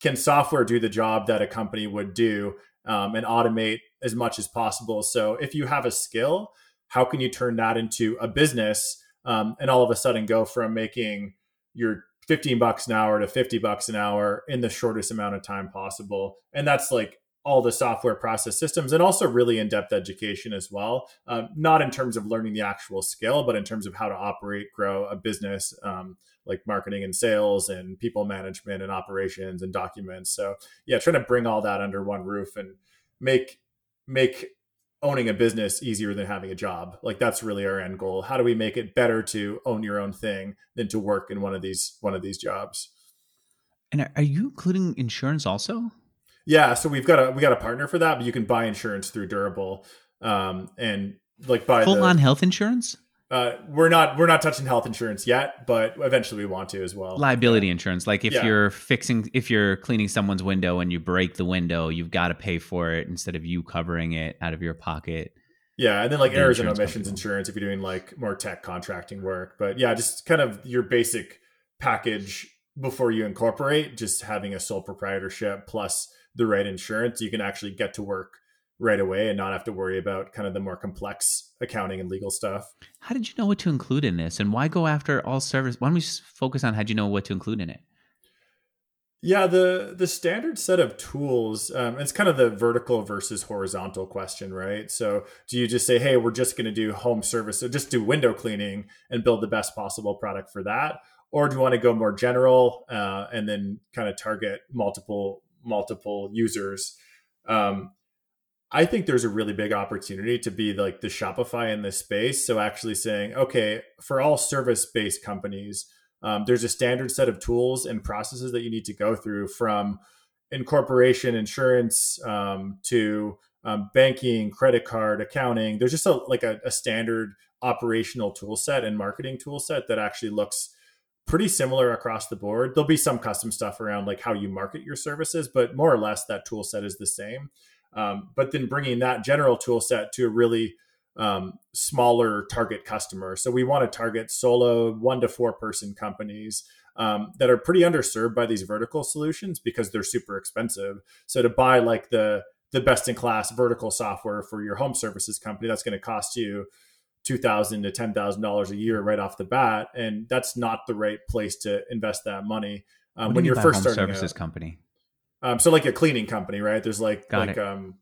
can software do the job that a company would do um, and automate as much as possible? So if you have a skill, how can you turn that into a business um, and all of a sudden go from making your 15 bucks an hour to 50 bucks an hour in the shortest amount of time possible. And that's like all the software process systems and also really in-depth education as well um, not in terms of learning the actual skill but in terms of how to operate grow a business um, like marketing and sales and people management and operations and documents so yeah trying to bring all that under one roof and make make owning a business easier than having a job. Like that's really our end goal. How do we make it better to own your own thing than to work in one of these one of these jobs? And are you including insurance also? Yeah, so we've got a we got a partner for that, but you can buy insurance through Durable, um, and like buy full on health insurance. Uh, we're not we're not touching health insurance yet, but eventually we want to as well. Liability insurance, like if yeah. you're fixing if you're cleaning someone's window and you break the window, you've got to pay for it instead of you covering it out of your pocket. Yeah, and then like the errors and omissions company. insurance if you're doing like more tech contracting work. But yeah, just kind of your basic package before you incorporate, just having a sole proprietorship plus the right insurance, you can actually get to work right away and not have to worry about kind of the more complex accounting and legal stuff. How did you know what to include in this and why go after all service? Why don't we just focus on how do you know what to include in it? Yeah, the the standard set of tools, um, it's kind of the vertical versus horizontal question, right? So, do you just say, "Hey, we're just going to do home service, so just do window cleaning and build the best possible product for that," or do you want to go more general uh, and then kind of target multiple multiple users? Um, I think there's a really big opportunity to be like the Shopify in this space. So actually saying, okay, for all service-based companies, um, there's a standard set of tools and processes that you need to go through from incorporation, insurance um, to um, banking, credit card, accounting. There's just a, like a, a standard operational tool set and marketing tool set that actually looks pretty similar across the board. There'll be some custom stuff around like how you market your services, but more or less that tool set is the same. Um, but then bringing that general tool set to a really um, smaller target customer. So we want to target solo one to four person companies um, that are pretty underserved by these vertical solutions because they're super expensive. So to buy like the the best in class vertical software for your home services company, that's going to cost you two thousand to ten thousand dollars a year right off the bat, and that's not the right place to invest that money um, when you are first starting services out. company. Um, so like a cleaning company, right? There's like Got like it. um,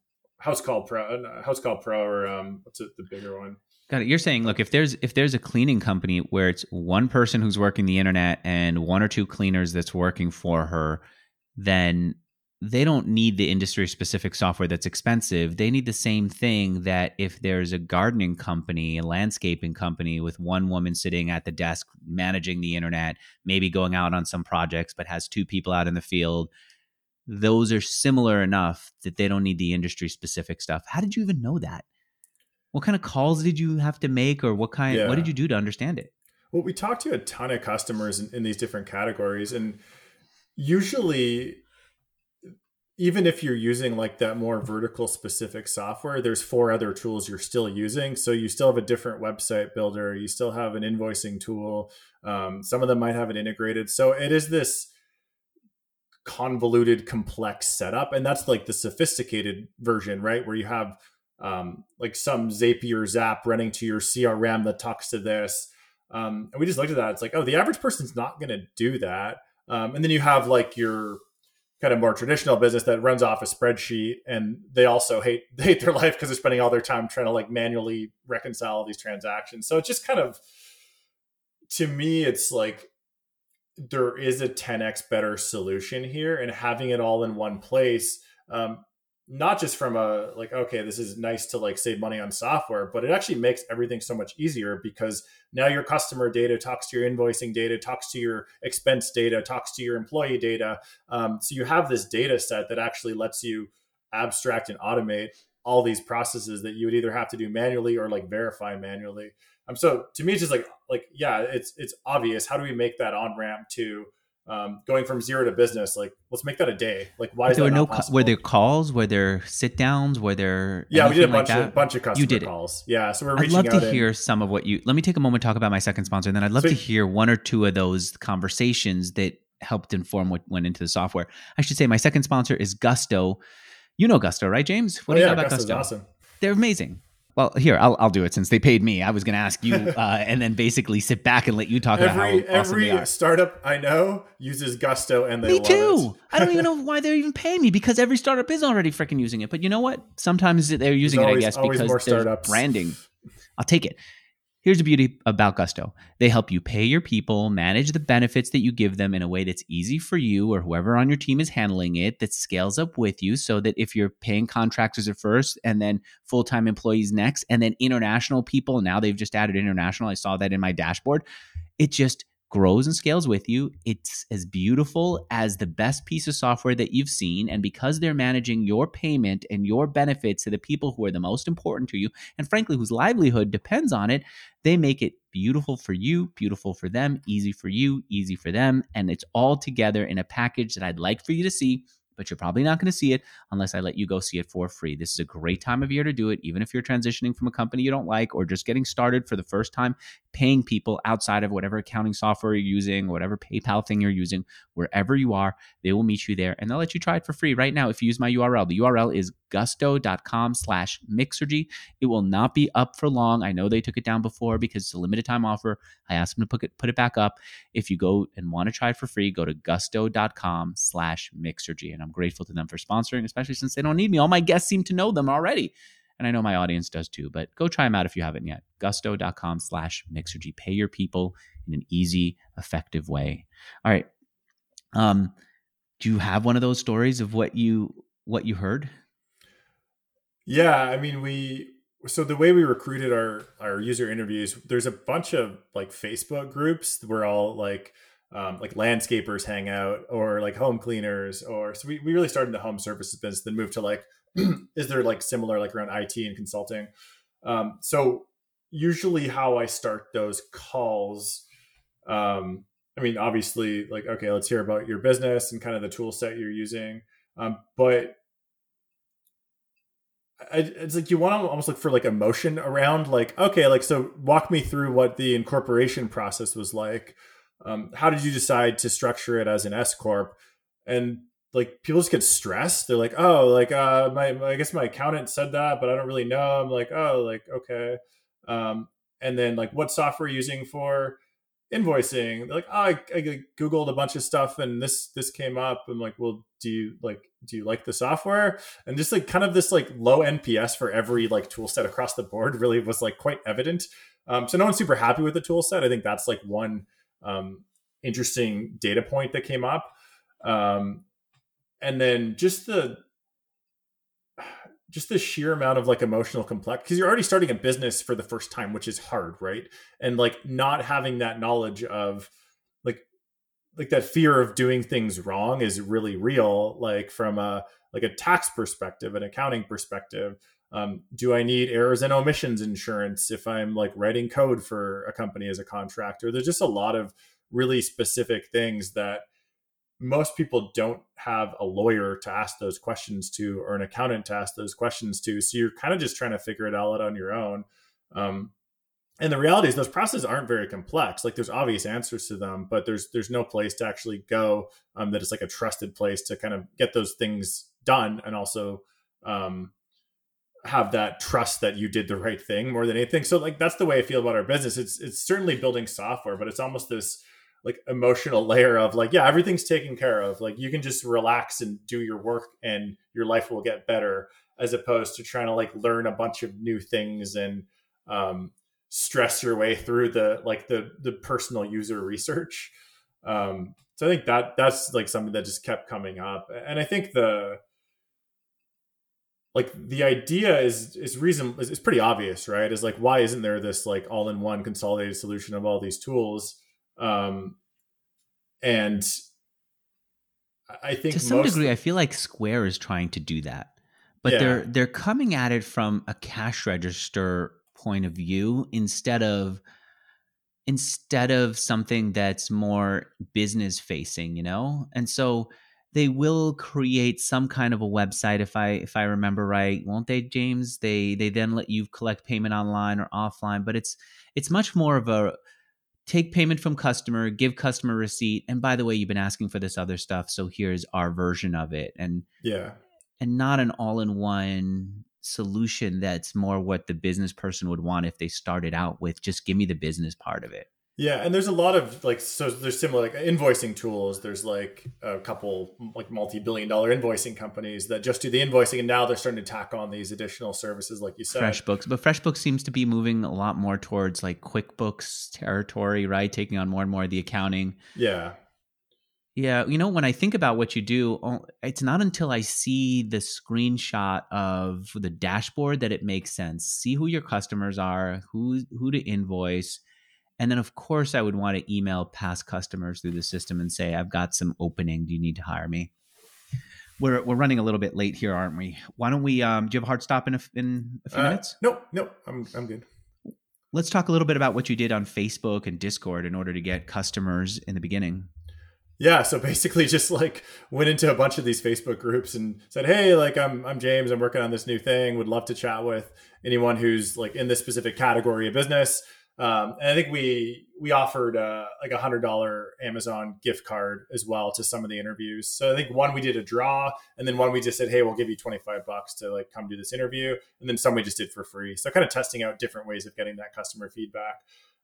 Housecall Pro, uh, Housecall Pro, or um, what's it, the bigger one? Got it. You're saying, look, if there's if there's a cleaning company where it's one person who's working the internet and one or two cleaners that's working for her, then they don't need the industry specific software that's expensive. They need the same thing that if there's a gardening company, a landscaping company with one woman sitting at the desk managing the internet, maybe going out on some projects, but has two people out in the field, those are similar enough that they don't need the industry specific stuff. How did you even know that? What kind of calls did you have to make or what kind yeah. what did you do to understand it? Well, we talked to a ton of customers in, in these different categories and usually even if you're using like that more vertical specific software, there's four other tools you're still using. So you still have a different website builder, you still have an invoicing tool. Um, some of them might have it integrated. So it is this convoluted, complex setup. And that's like the sophisticated version, right? Where you have um, like some Zapier Zap running to your CRM that talks to this. Um, and we just looked at that. It's like, oh, the average person's not going to do that. Um, and then you have like your kind of more traditional business that runs off a spreadsheet and they also hate hate their life because they're spending all their time trying to like manually reconcile these transactions so it's just kind of to me it's like there is a 10x better solution here and having it all in one place um, not just from a like okay this is nice to like save money on software but it actually makes everything so much easier because now your customer data talks to your invoicing data talks to your expense data talks to your employee data. Um, so you have this data set that actually lets you abstract and automate all these processes that you would either have to do manually or like verify manually um, so to me it's just like like yeah it's it's obvious how do we make that on ramp to um, going from zero to business, like let's make that a day. Like why is there were no possible? were there calls? Were there sit downs? Were there yeah? We did a bunch like of bunch of customer you did calls. It. Yeah, so we're. I'd love to hear some of what you. Let me take a moment to talk about my second sponsor, and then I'd love Sweet. to hear one or two of those conversations that helped inform what went into the software. I should say my second sponsor is Gusto. You know Gusto, right, James? What oh, do you yeah, know about Gusto? Awesome. They're amazing. Well, here I'll I'll do it since they paid me. I was going to ask you, uh, and then basically sit back and let you talk every, about how awesome every startup I know uses Gusto, and they me too. I don't even know why they're even paying me because every startup is already freaking using it. But you know what? Sometimes they're using always, it, I guess, because there's branding. I'll take it. Here's the beauty about Gusto they help you pay your people, manage the benefits that you give them in a way that's easy for you or whoever on your team is handling it, that scales up with you so that if you're paying contractors at first and then full time employees next, and then international people, now they've just added international. I saw that in my dashboard. It just grows and scales with you. It's as beautiful as the best piece of software that you've seen. And because they're managing your payment and your benefits to the people who are the most important to you, and frankly, whose livelihood depends on it, they make it beautiful for you, beautiful for them, easy for you, easy for them. And it's all together in a package that I'd like for you to see but you're probably not going to see it unless I let you go see it for free. This is a great time of year to do it, even if you're transitioning from a company you don't like or just getting started for the first time, paying people outside of whatever accounting software you're using, whatever PayPal thing you're using, wherever you are, they will meet you there and they'll let you try it for free right now if you use my URL. The URL is gusto.com slash mixergy. It will not be up for long. I know they took it down before because it's a limited time offer. I asked them to put it, put it back up. If you go and want to try it for free, go to gusto.com slash mixergy. And I'm grateful to them for sponsoring, especially since they don't need me. All my guests seem to know them already. And I know my audience does too, but go try them out if you haven't yet. Gusto.com slash mixergy. Pay your people in an easy, effective way. All right. Um, do you have one of those stories of what you what you heard? Yeah, I mean, we so the way we recruited our our user interviews, there's a bunch of like Facebook groups where all like um, like landscapers hang out or like home cleaners or so we, we really started the home services business then moved to like is there like similar like around IT and consulting? Um, so usually how I start those calls um, I mean obviously like okay let's hear about your business and kind of the tool set you're using um, but I, it's like you want to almost look for like emotion around like okay like so walk me through what the incorporation process was like um, how did you decide to structure it as an s corp? And like people just get stressed. They're like oh like uh my, my i guess my accountant said that but i don't really know. I'm like oh like okay. Um and then like what software are you using for invoicing? They're like oh, I, I googled a bunch of stuff and this this came up. I'm like well do you like do you like the software? And just like kind of this like low nps for every like tool set across the board really was like quite evident. Um, so no one's super happy with the tool set. I think that's like one um, interesting data point that came up. Um, and then just the just the sheer amount of like emotional complex because you're already starting a business for the first time which is hard right? And like not having that knowledge of like like that fear of doing things wrong is really real like from a like a tax perspective an accounting perspective um, do i need errors and omissions insurance if i'm like writing code for a company as a contractor? There's just a lot of really specific things that most people don't have a lawyer to ask those questions to or an accountant to ask those questions to so you're kind of just trying to figure it all out on your own. Um, and the reality is those processes aren't very complex. Like there's obvious answers to them but there's there's no place to actually go um, that is like a trusted place to kind of get those things done and also um, have that trust that you did the right thing more than anything. So like that's the way i feel about our business. It's it's certainly building software but it's almost this like emotional layer of like yeah everything's taken care of. Like you can just relax and do your work and your life will get better as opposed to trying to like learn a bunch of new things and um, stress your way through the like the the personal user research. Um, so i think that that's like something that just kept coming up. And i think the like the idea is is reason is, is pretty obvious right is like why isn't there this like all-in-one consolidated solution of all these tools um, and I think to some most, degree, I feel like Square is trying to do that, but yeah. they're they're coming at it from a cash register point of view instead of instead of something that's more business facing, you know. And so they will create some kind of a website if I if I remember right, won't they, James? They they then let you collect payment online or offline, but it's it's much more of a take payment from customer, give customer receipt, and by the way, you've been asking for this other stuff, so here's our version of it. And yeah, and not an all-in-one solution that's more what the business person would want if they started out with just give me the business part of it. Yeah, and there's a lot of like so there's similar like invoicing tools. There's like a couple like multi-billion dollar invoicing companies that just do the invoicing and now they're starting to tack on these additional services like you said. FreshBooks, but FreshBooks seems to be moving a lot more towards like QuickBooks territory, right? Taking on more and more of the accounting. Yeah. Yeah, you know, when I think about what you do, oh, it's not until I see the screenshot of the dashboard that it makes sense. See who your customers are, who who to invoice, and then, of course, I would want to email past customers through the system and say, I've got some opening. Do you need to hire me? We're, we're running a little bit late here, aren't we? Why don't we? Um, do you have a hard stop in a, in a few uh, minutes? No, no, I'm, I'm good. Let's talk a little bit about what you did on Facebook and Discord in order to get customers in the beginning. Yeah, so basically just like went into a bunch of these Facebook groups and said, "Hey, like I'm I'm James, I'm working on this new thing, would love to chat with anyone who's like in this specific category of business. Um, and I think we we offered uh, like a hundred dollar Amazon gift card as well to some of the interviews. So I think one we did a draw, and then one we just said, "Hey, we'll give you twenty five bucks to like come do this interview," and then some we just did for free. So kind of testing out different ways of getting that customer feedback.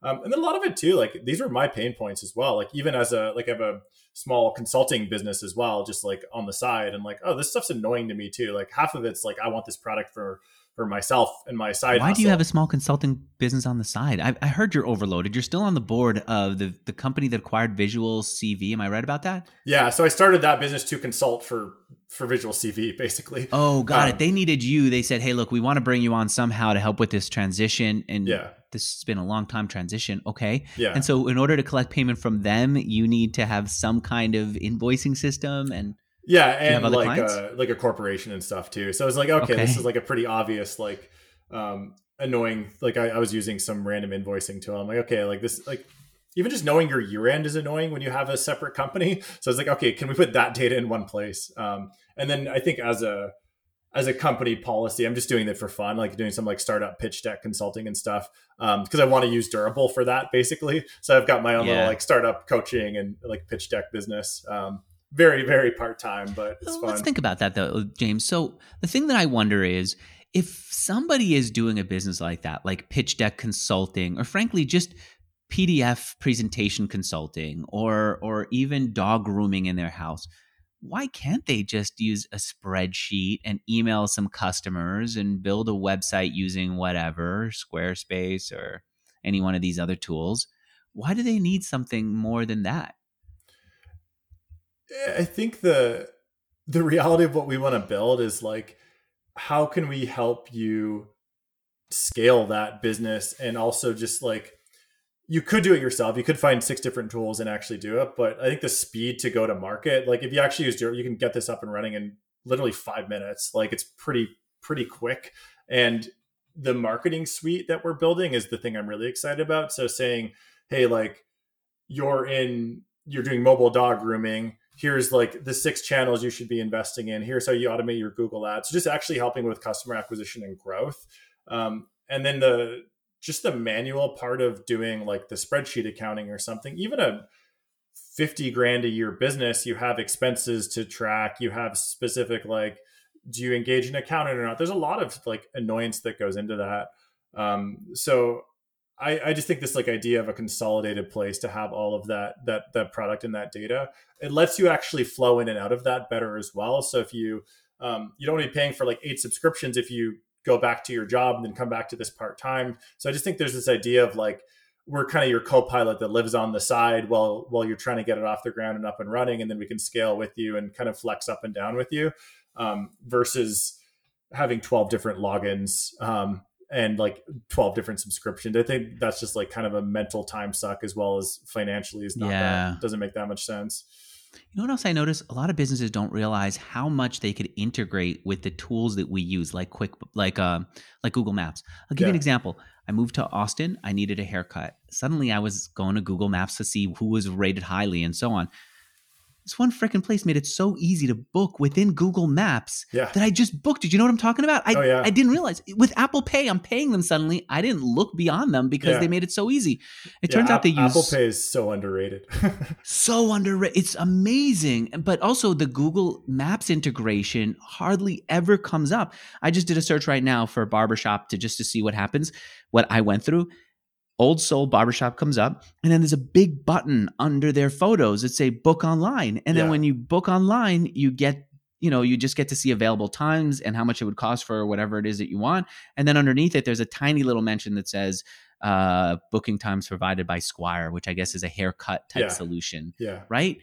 Um, and then a lot of it too, like these were my pain points as well. Like even as a like I have a small consulting business as well, just like on the side, and like oh, this stuff's annoying to me too. Like half of it's like I want this product for for myself and my side. Why hustle. do you have a small consulting business on the side? I, I heard you're overloaded. You're still on the board of the the company that acquired Visual CV. Am I right about that? Yeah, so I started that business to consult for for Visual CV, basically. Oh, got Um, it. They needed you. They said, "Hey, look, we want to bring you on somehow to help with this transition." And Yeah, this has been a long time transition. Okay. yeah. And so, in order to collect payment from them, you need to have some kind of invoicing system. And Yeah, and like clients? a like a corporation and stuff too. So I was like, okay, this is like a pretty obvious like um annoying like I, I was using some random invoicing tool. I'm like, okay, like this like even just knowing your year end is annoying when you have a separate company. So it's like, okay, can we put that data in one place? Um and then I think as a as a company policy, I'm just doing it for fun, like doing some like startup pitch deck consulting and stuff. Um, because I want to use Durable for that basically. So I've got my own Yeah. little like startup coaching and like pitch deck business. Um, very, very part time, but it's Well, fun. let's think about that, though, James. So, the thing that I wonder is if somebody is doing a business like that, like pitch deck consulting, or frankly, just PDF presentation consulting, or or even dog grooming in their house, why can't they just use a spreadsheet and email some customers and build a website using whatever Squarespace or any one of these other tools? Why do they need something more than that? Eh, I think the the reality of what we want to build is like how can we help you scale that business and also just like you could do it yourself. You could find six different tools and actually do it, but I think the speed to go to market, like if you actually use Durable, you can get this up and running in literally 5 minutes. Like it's pretty pretty quick and the marketing suite that we're building is the thing I'm really excited about. So saying, "Hey, like you're in you're doing mobile dog grooming here's like the six channels you should be investing in. Here's how you automate your google ads. So just actually helping with customer acquisition and growth. Um, and then the just the manual part of doing like the spreadsheet accounting or something. Even a 50 grand a year business you have expenses to track. You have specific like do you engage an accountant or not? There's a lot of like annoyance that goes into that. Um, so I, I just think this like idea of a consolidated place to have all of that that that product and that data it lets you actually flow in and out of that better as well. So if you um, you don't want to be paying for like eight subscriptions if you go back to your job and then come back to this part time so i just think there's this idea of like we're kind of your co-pilot that lives on the side while while you're trying to get it off the ground and up and running and then we can scale with you and kind of flex up and down with you um, versus having 12 different logins um, and like 12 different subscriptions i think that's just like kind of a mental time suck as well as financially is not Yeah. that doesn't make that much sense You know what else I notice? A lot of businesses don't realize how much they could integrate with the tools that we use, like quick, like uh, like Google Maps. I'll give you an example. I moved to Austin. I needed a haircut. Suddenly, I was going to Google Maps to see who was rated highly and so on. This one freaking place made it so easy to book within Google Maps yeah that I just booked. Did you know what I'm talking about? I, Oh, yeah. I didn't realize with Apple Pay, I'm paying them suddenly. I didn't look beyond them because Yeah. they made it so easy. It turns out they use apple pay is so underrated so underrated. It's amazing. But also the Google Maps integration hardly ever comes up. I just did a search right now for a barbershop to just to see what happens, what I went through. Old Soul Barbershop comes up, and then there's a big button under their photos that say book online. And then Yeah. when you book online, you get you know, you just get to see available times and how much it would cost for whatever it is that you want. And then underneath it, there's a tiny little mention that says uh, booking times provided by Squire, which I guess is a haircut type Yeah. solution yeah right?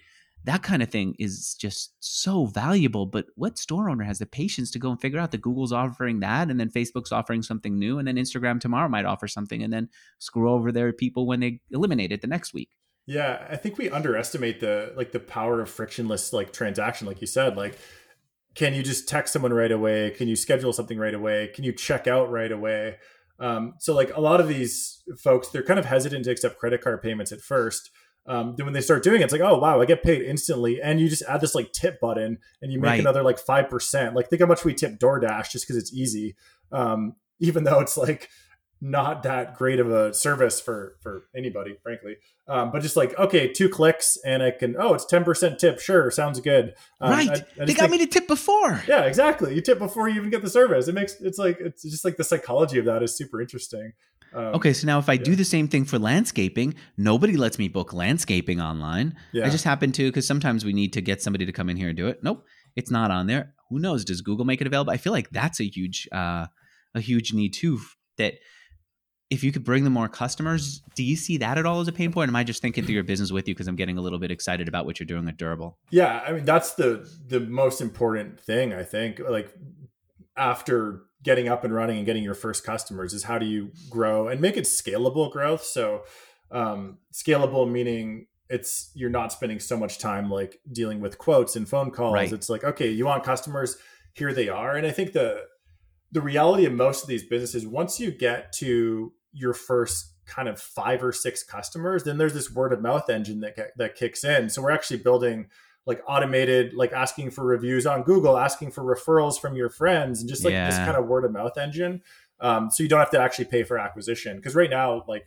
That kind of thing is just so valuable. But what store owner has the patience to go and figure out that Google's offering that and then Facebook's offering something new and then Instagram tomorrow might offer something and then screw over their people when they eliminate it the next week? Yeah, I think we underestimate the like the power of frictionless like transaction like you said like can you just text someone right away? Can you schedule something right away? Can you check out right away? Um, so like a lot of these folks they're kind of hesitant to accept credit card payments at first. Um, then when they start doing it, it's like, oh wow, I get paid instantly, and you just add this like tip button, and you make Right. another like five percent. Like think how much we tip DoorDash just because it's easy, um, even though it's like not that great of a service for for anybody, frankly. Um, but just like okay, two clicks and I can oh it's ten percent tip, sure, sounds good. Um, right. I- I they got think- me to tip before. yeah, exactly. You tip before you even get the service. It makes it's like it's just like the psychology of that is super interesting. Um, Okay, so now if I do the same thing for landscaping, nobody lets me book landscaping online. Yeah. I just happen to because sometimes we need to get somebody to come in here and do it. Nope, it's not on there. Who knows? Does Google make it available? I feel like that's a huge, uh, a huge need too that if you could bring them more customers, do you see that at all as a pain point? Am I just thinking through your business with you because I'm getting a little bit excited about what you're doing at Durable? Yeah, I mean that's the the most important thing I think. Like after getting up and running and getting your first customers is how do you grow and make it scalable growth. So um, scalable meaning it's you're not spending so much time like dealing with quotes and phone calls. Right. It's like okay, you want customers, here they are, and I think the the reality of most of these businesses once you get to your first kind of five or six customers, then there's this word of mouth engine that that kicks in. So we're actually building like automated, like asking for reviews on Google, asking for referrals from your friends, and just like yeah. this kind of word of mouth engine. Um, so you don't have to actually pay for acquisition because right now, like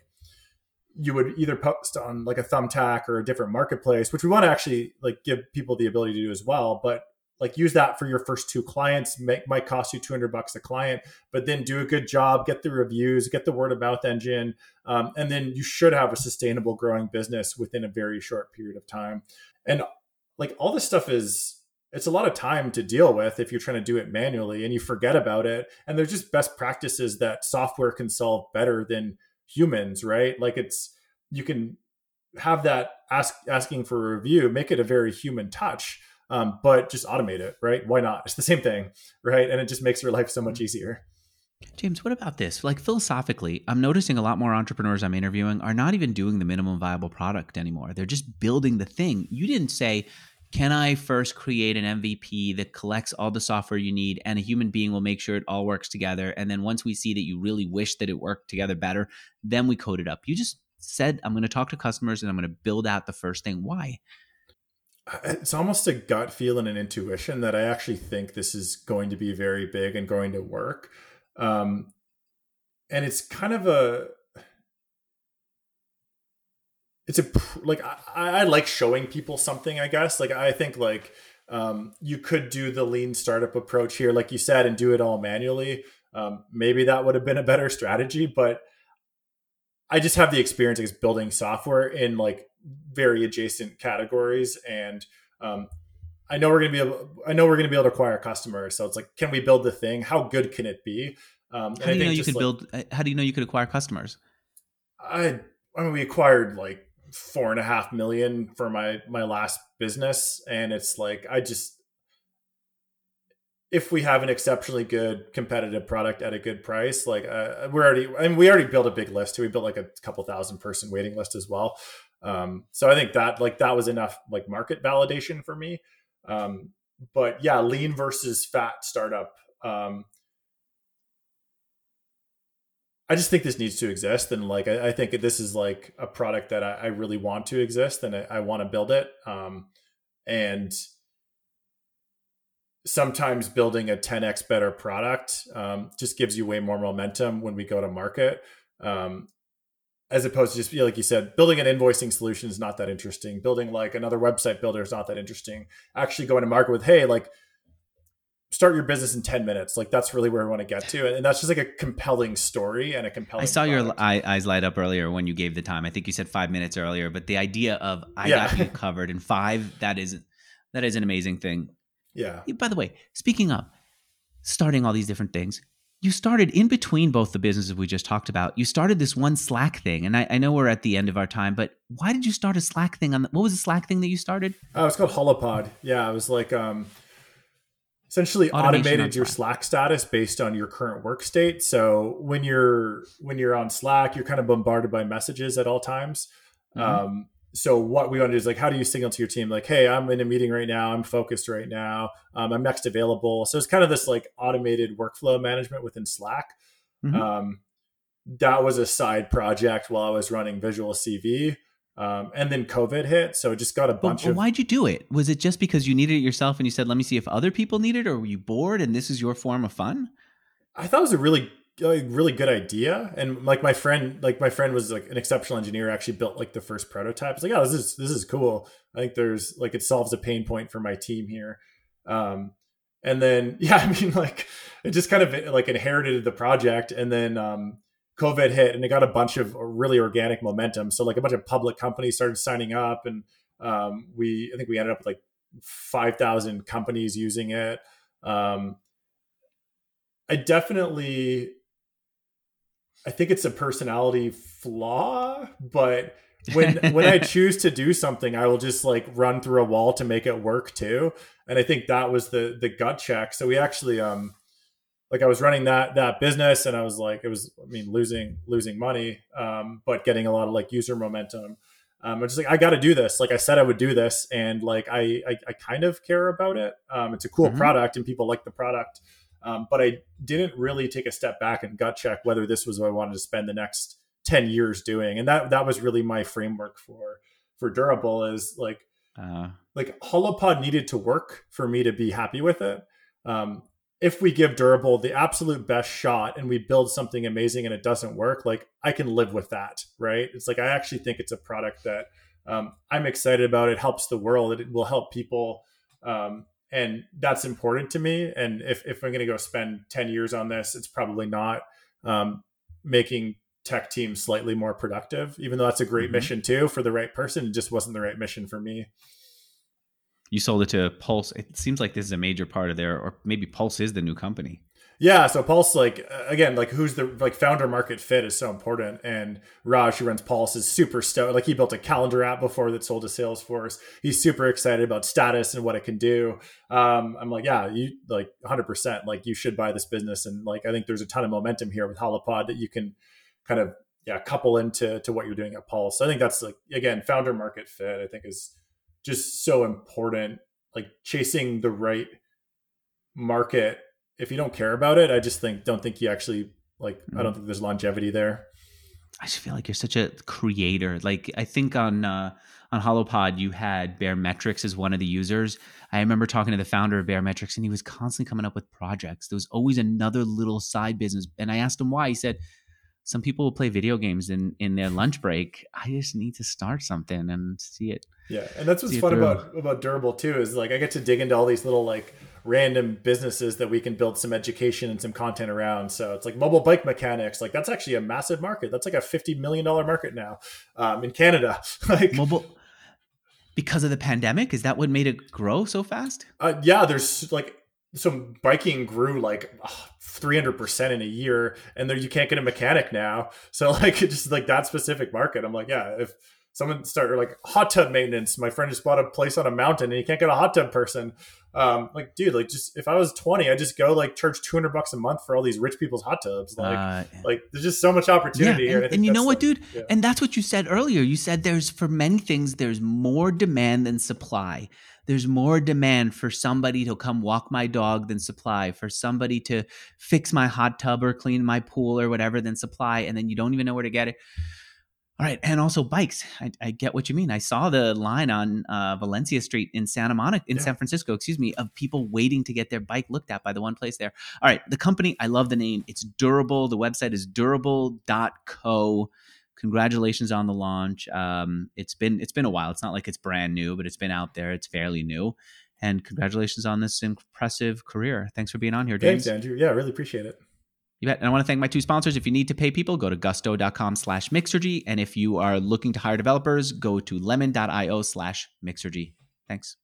you would either post on like a thumbtack or a different marketplace which we want to actually like give people the ability to do as well but like use that for your first two clients make, might cost you 200 bucks a client but then do a good job get the reviews get the word of mouth engine um, and then you should have a sustainable growing business within a very short period of time and like all this stuff is it's a lot of time to deal with if you're trying to do it manually and you forget about it and there's just best practices that software can solve better than humans right like it's you can have that ask asking for a review make it a very human touch um, but just automate it, right? Why not? It's the same thing, right? And it just makes your life so much mm-hmm. easier. James, what about this? Like philosophically, I'm noticing a lot more entrepreneurs I'm interviewing are not even doing the minimum viable product anymore. They're just building the thing. You didn't say, can I first create an MVP that collects all the software you need and a human being will make sure it all works together? And then once we see that you really wish that it worked together better, then we code it up. You just said, I'm going to talk to customers and I'm going to build out the first thing. Why? it's almost a gut feel and an intuition that I actually think this is going to be very big and going to work. Um, and it's kind of a, it's a like I, I like showing people something. I guess like I think like um, you could do the lean startup approach here, like you said, and do it all manually. Um, maybe that would have been a better strategy, but I just have the experience as building software in like very adjacent categories and um, I know we're gonna be able. I know we're gonna be able to acquire customers. So it's like, can we build the thing? How good can it be? Um, how do you know you could like, build? Uh, how do you know you could acquire customers? I I mean, we acquired like four and a half million for my my last business, and it's like I just if we have an exceptionally good competitive product at a good price, like uh, we're already, I and mean, we already built a big list. We built like a couple thousand person waiting list as well. Um, so I think that like that was enough like market validation for me. Um, but yeah, lean versus fat startup. Um, I just think this needs to exist, and like I, I think this is like a product that I, I really want to exist, and I, I want to build it. Um, and sometimes building a 10x better product um, just gives you way more momentum when we go to market. Um, as opposed to just like you said, building an invoicing solution is not that interesting. Building like another website builder is not that interesting. Actually going to market with, hey, like start your business in 10 minutes. Like that's really where we want to get to. And that's just like a compelling story and a compelling. I saw product. your eyes light up earlier when you gave the time. I think you said five minutes earlier, but the idea of I yeah. got you covered in five, that is, that is an amazing thing. Yeah. By the way, speaking of starting all these different things, you started in between both the businesses we just talked about. You started this one Slack thing, and I, I, know we're at the end of our time, but why did you start a Slack thing? On the, what was the Slack thing that you started? Oh, it's called Holopod. Yeah, it was like um, essentially Automation automated your Slack status based on your current work state. So when you're when you're on Slack, you're kind of bombarded by messages at all times. Mm-hmm. Um, so what we want to do is like how do you signal to your team like hey i'm in a meeting right now i'm focused right now um, i'm next available so it's kind of this like automated workflow management within slack mm-hmm. um, that was a side project while i was running visual cv um, and then covid hit so it just got a bunch but, of why'd you do it? Was it just because you needed it yourself and you said let me see if other people need it or were you bored and this is your form of fun? I thought it was a really really good idea. And like my friend like my friend was like an exceptional engineer actually built like the first prototype. It's like oh this is this is cool. I think there's like it solves a pain point for my team here. Um and then yeah i mean like it just kind of like inherited the project. And then um covid hit and it got a bunch of really organic momentum so like a bunch of public companies started signing up and um we i think we ended up with like 5000 companies using it um I definitely I think it's a personality flaw, but when when I choose to do something, I will just like run through a wall to make it work too. And I think that was the the gut check. So we actually um like I was running that that business and I was like it was I mean losing losing money um but getting a lot of like user momentum. Um, I'm just like I got to do this. Like I said, I would do this, and like I I, I kind of care about it. Um, it's a cool mm-hmm. product, and people like the product. Um, but I didn't really take a step back and gut check whether this was what I wanted to spend the next 10 years doing. And that that was really my framework for for durable is like uh, like holopod needed to work for me to be happy with it. Um, if we give durable the absolute best shot and we build something amazing and it doesn't work, like I can live with that, right? It's like I actually think it's a product that um, I'm excited about. It helps the world. It will help people. Um, and that's important to me. And if, if I'm going to go spend 10 years on this, it's probably not um, making tech teams slightly more productive, even though that's a great mm-hmm. mission too for the right person. It just wasn't the right mission for me. You sold it to Pulse. It seems like this is a major part of their, or maybe Pulse is the new company. Yeah, so Pulse, like again, like who's the like founder market fit is so important, and Raj, who runs Pulse, is super stoked. Like he built a calendar app before that sold to Salesforce. He's super excited about status and what it can do. Um, I'm like, yeah, you like 100, percent like you should buy this business, and like I think there's a ton of momentum here with Holopod that you can kind of yeah couple into to what you're doing at Pulse. So I think that's like again, founder market fit. I think is just so important. Like chasing the right market if you don't care about it, I just think don't think you actually like. Mm-hmm. I don't mm. think there's longevity there. I just feel like you're such a creator. Like I think on uh, on Holopod you had Baremetrics as one of the users. I remember talking to the founder of Baremetrics, and he was constantly coming up with projects. There was always another little side business, and I asked him why. He said, "Some people will play video games in in their lunch break. I just need to start something and see it." Yeah, and that's what's fun about about durable too is like I get to dig into all these little like random businesses that we can build some education and some content around. So it's like mobile bike mechanics. Like that's actually a massive market. That's like a fifty million dollar market now um, in Canada. like mobile because of the pandemic. Is that what made it grow so fast? Uh, yeah, there's like some biking grew like 300% in a year and there you can't get a mechanic now so like just like that specific market i'm like yeah if someone started like hot tub maintenance. My friend just bought a place on a mountain and you can't get a hot tub person. Um, like, dude, like just if I was 20, I'd just go like charge 200 bucks a month for all these rich people's hot tubs. Like, uh, like there's just so much opportunity yeah, here. And, and you know what, dude? Yeah. And that's what you said earlier. You said there's for many things, there's more demand than supply. There's more demand for somebody to come walk my dog than supply, for somebody to fix my hot tub or clean my pool or whatever than supply. And then you don't even know where to get it. All right, and also bikes. I, I, get what you mean. I saw the line on uh, Valencia Street in Santa Monica, in yeah. San Francisco, excuse me, of people waiting to get their bike looked at by the one place there. All right, the company, I love the name. It's durable. The website is durable.co. Congratulations on the launch. Um, it's been it's been a while. It's not like it's brand new, but it's been out there. It's fairly new. And congratulations on this impressive career. Thanks for being on here, James. Thanks, Andrew. Yeah, I really appreciate it. You bet. And I want to thank my two sponsors. If you need to pay people, go to gusto.com slash Mixergy. And if you are looking to hire developers, go to lemon.io slash Mixergy. Thanks.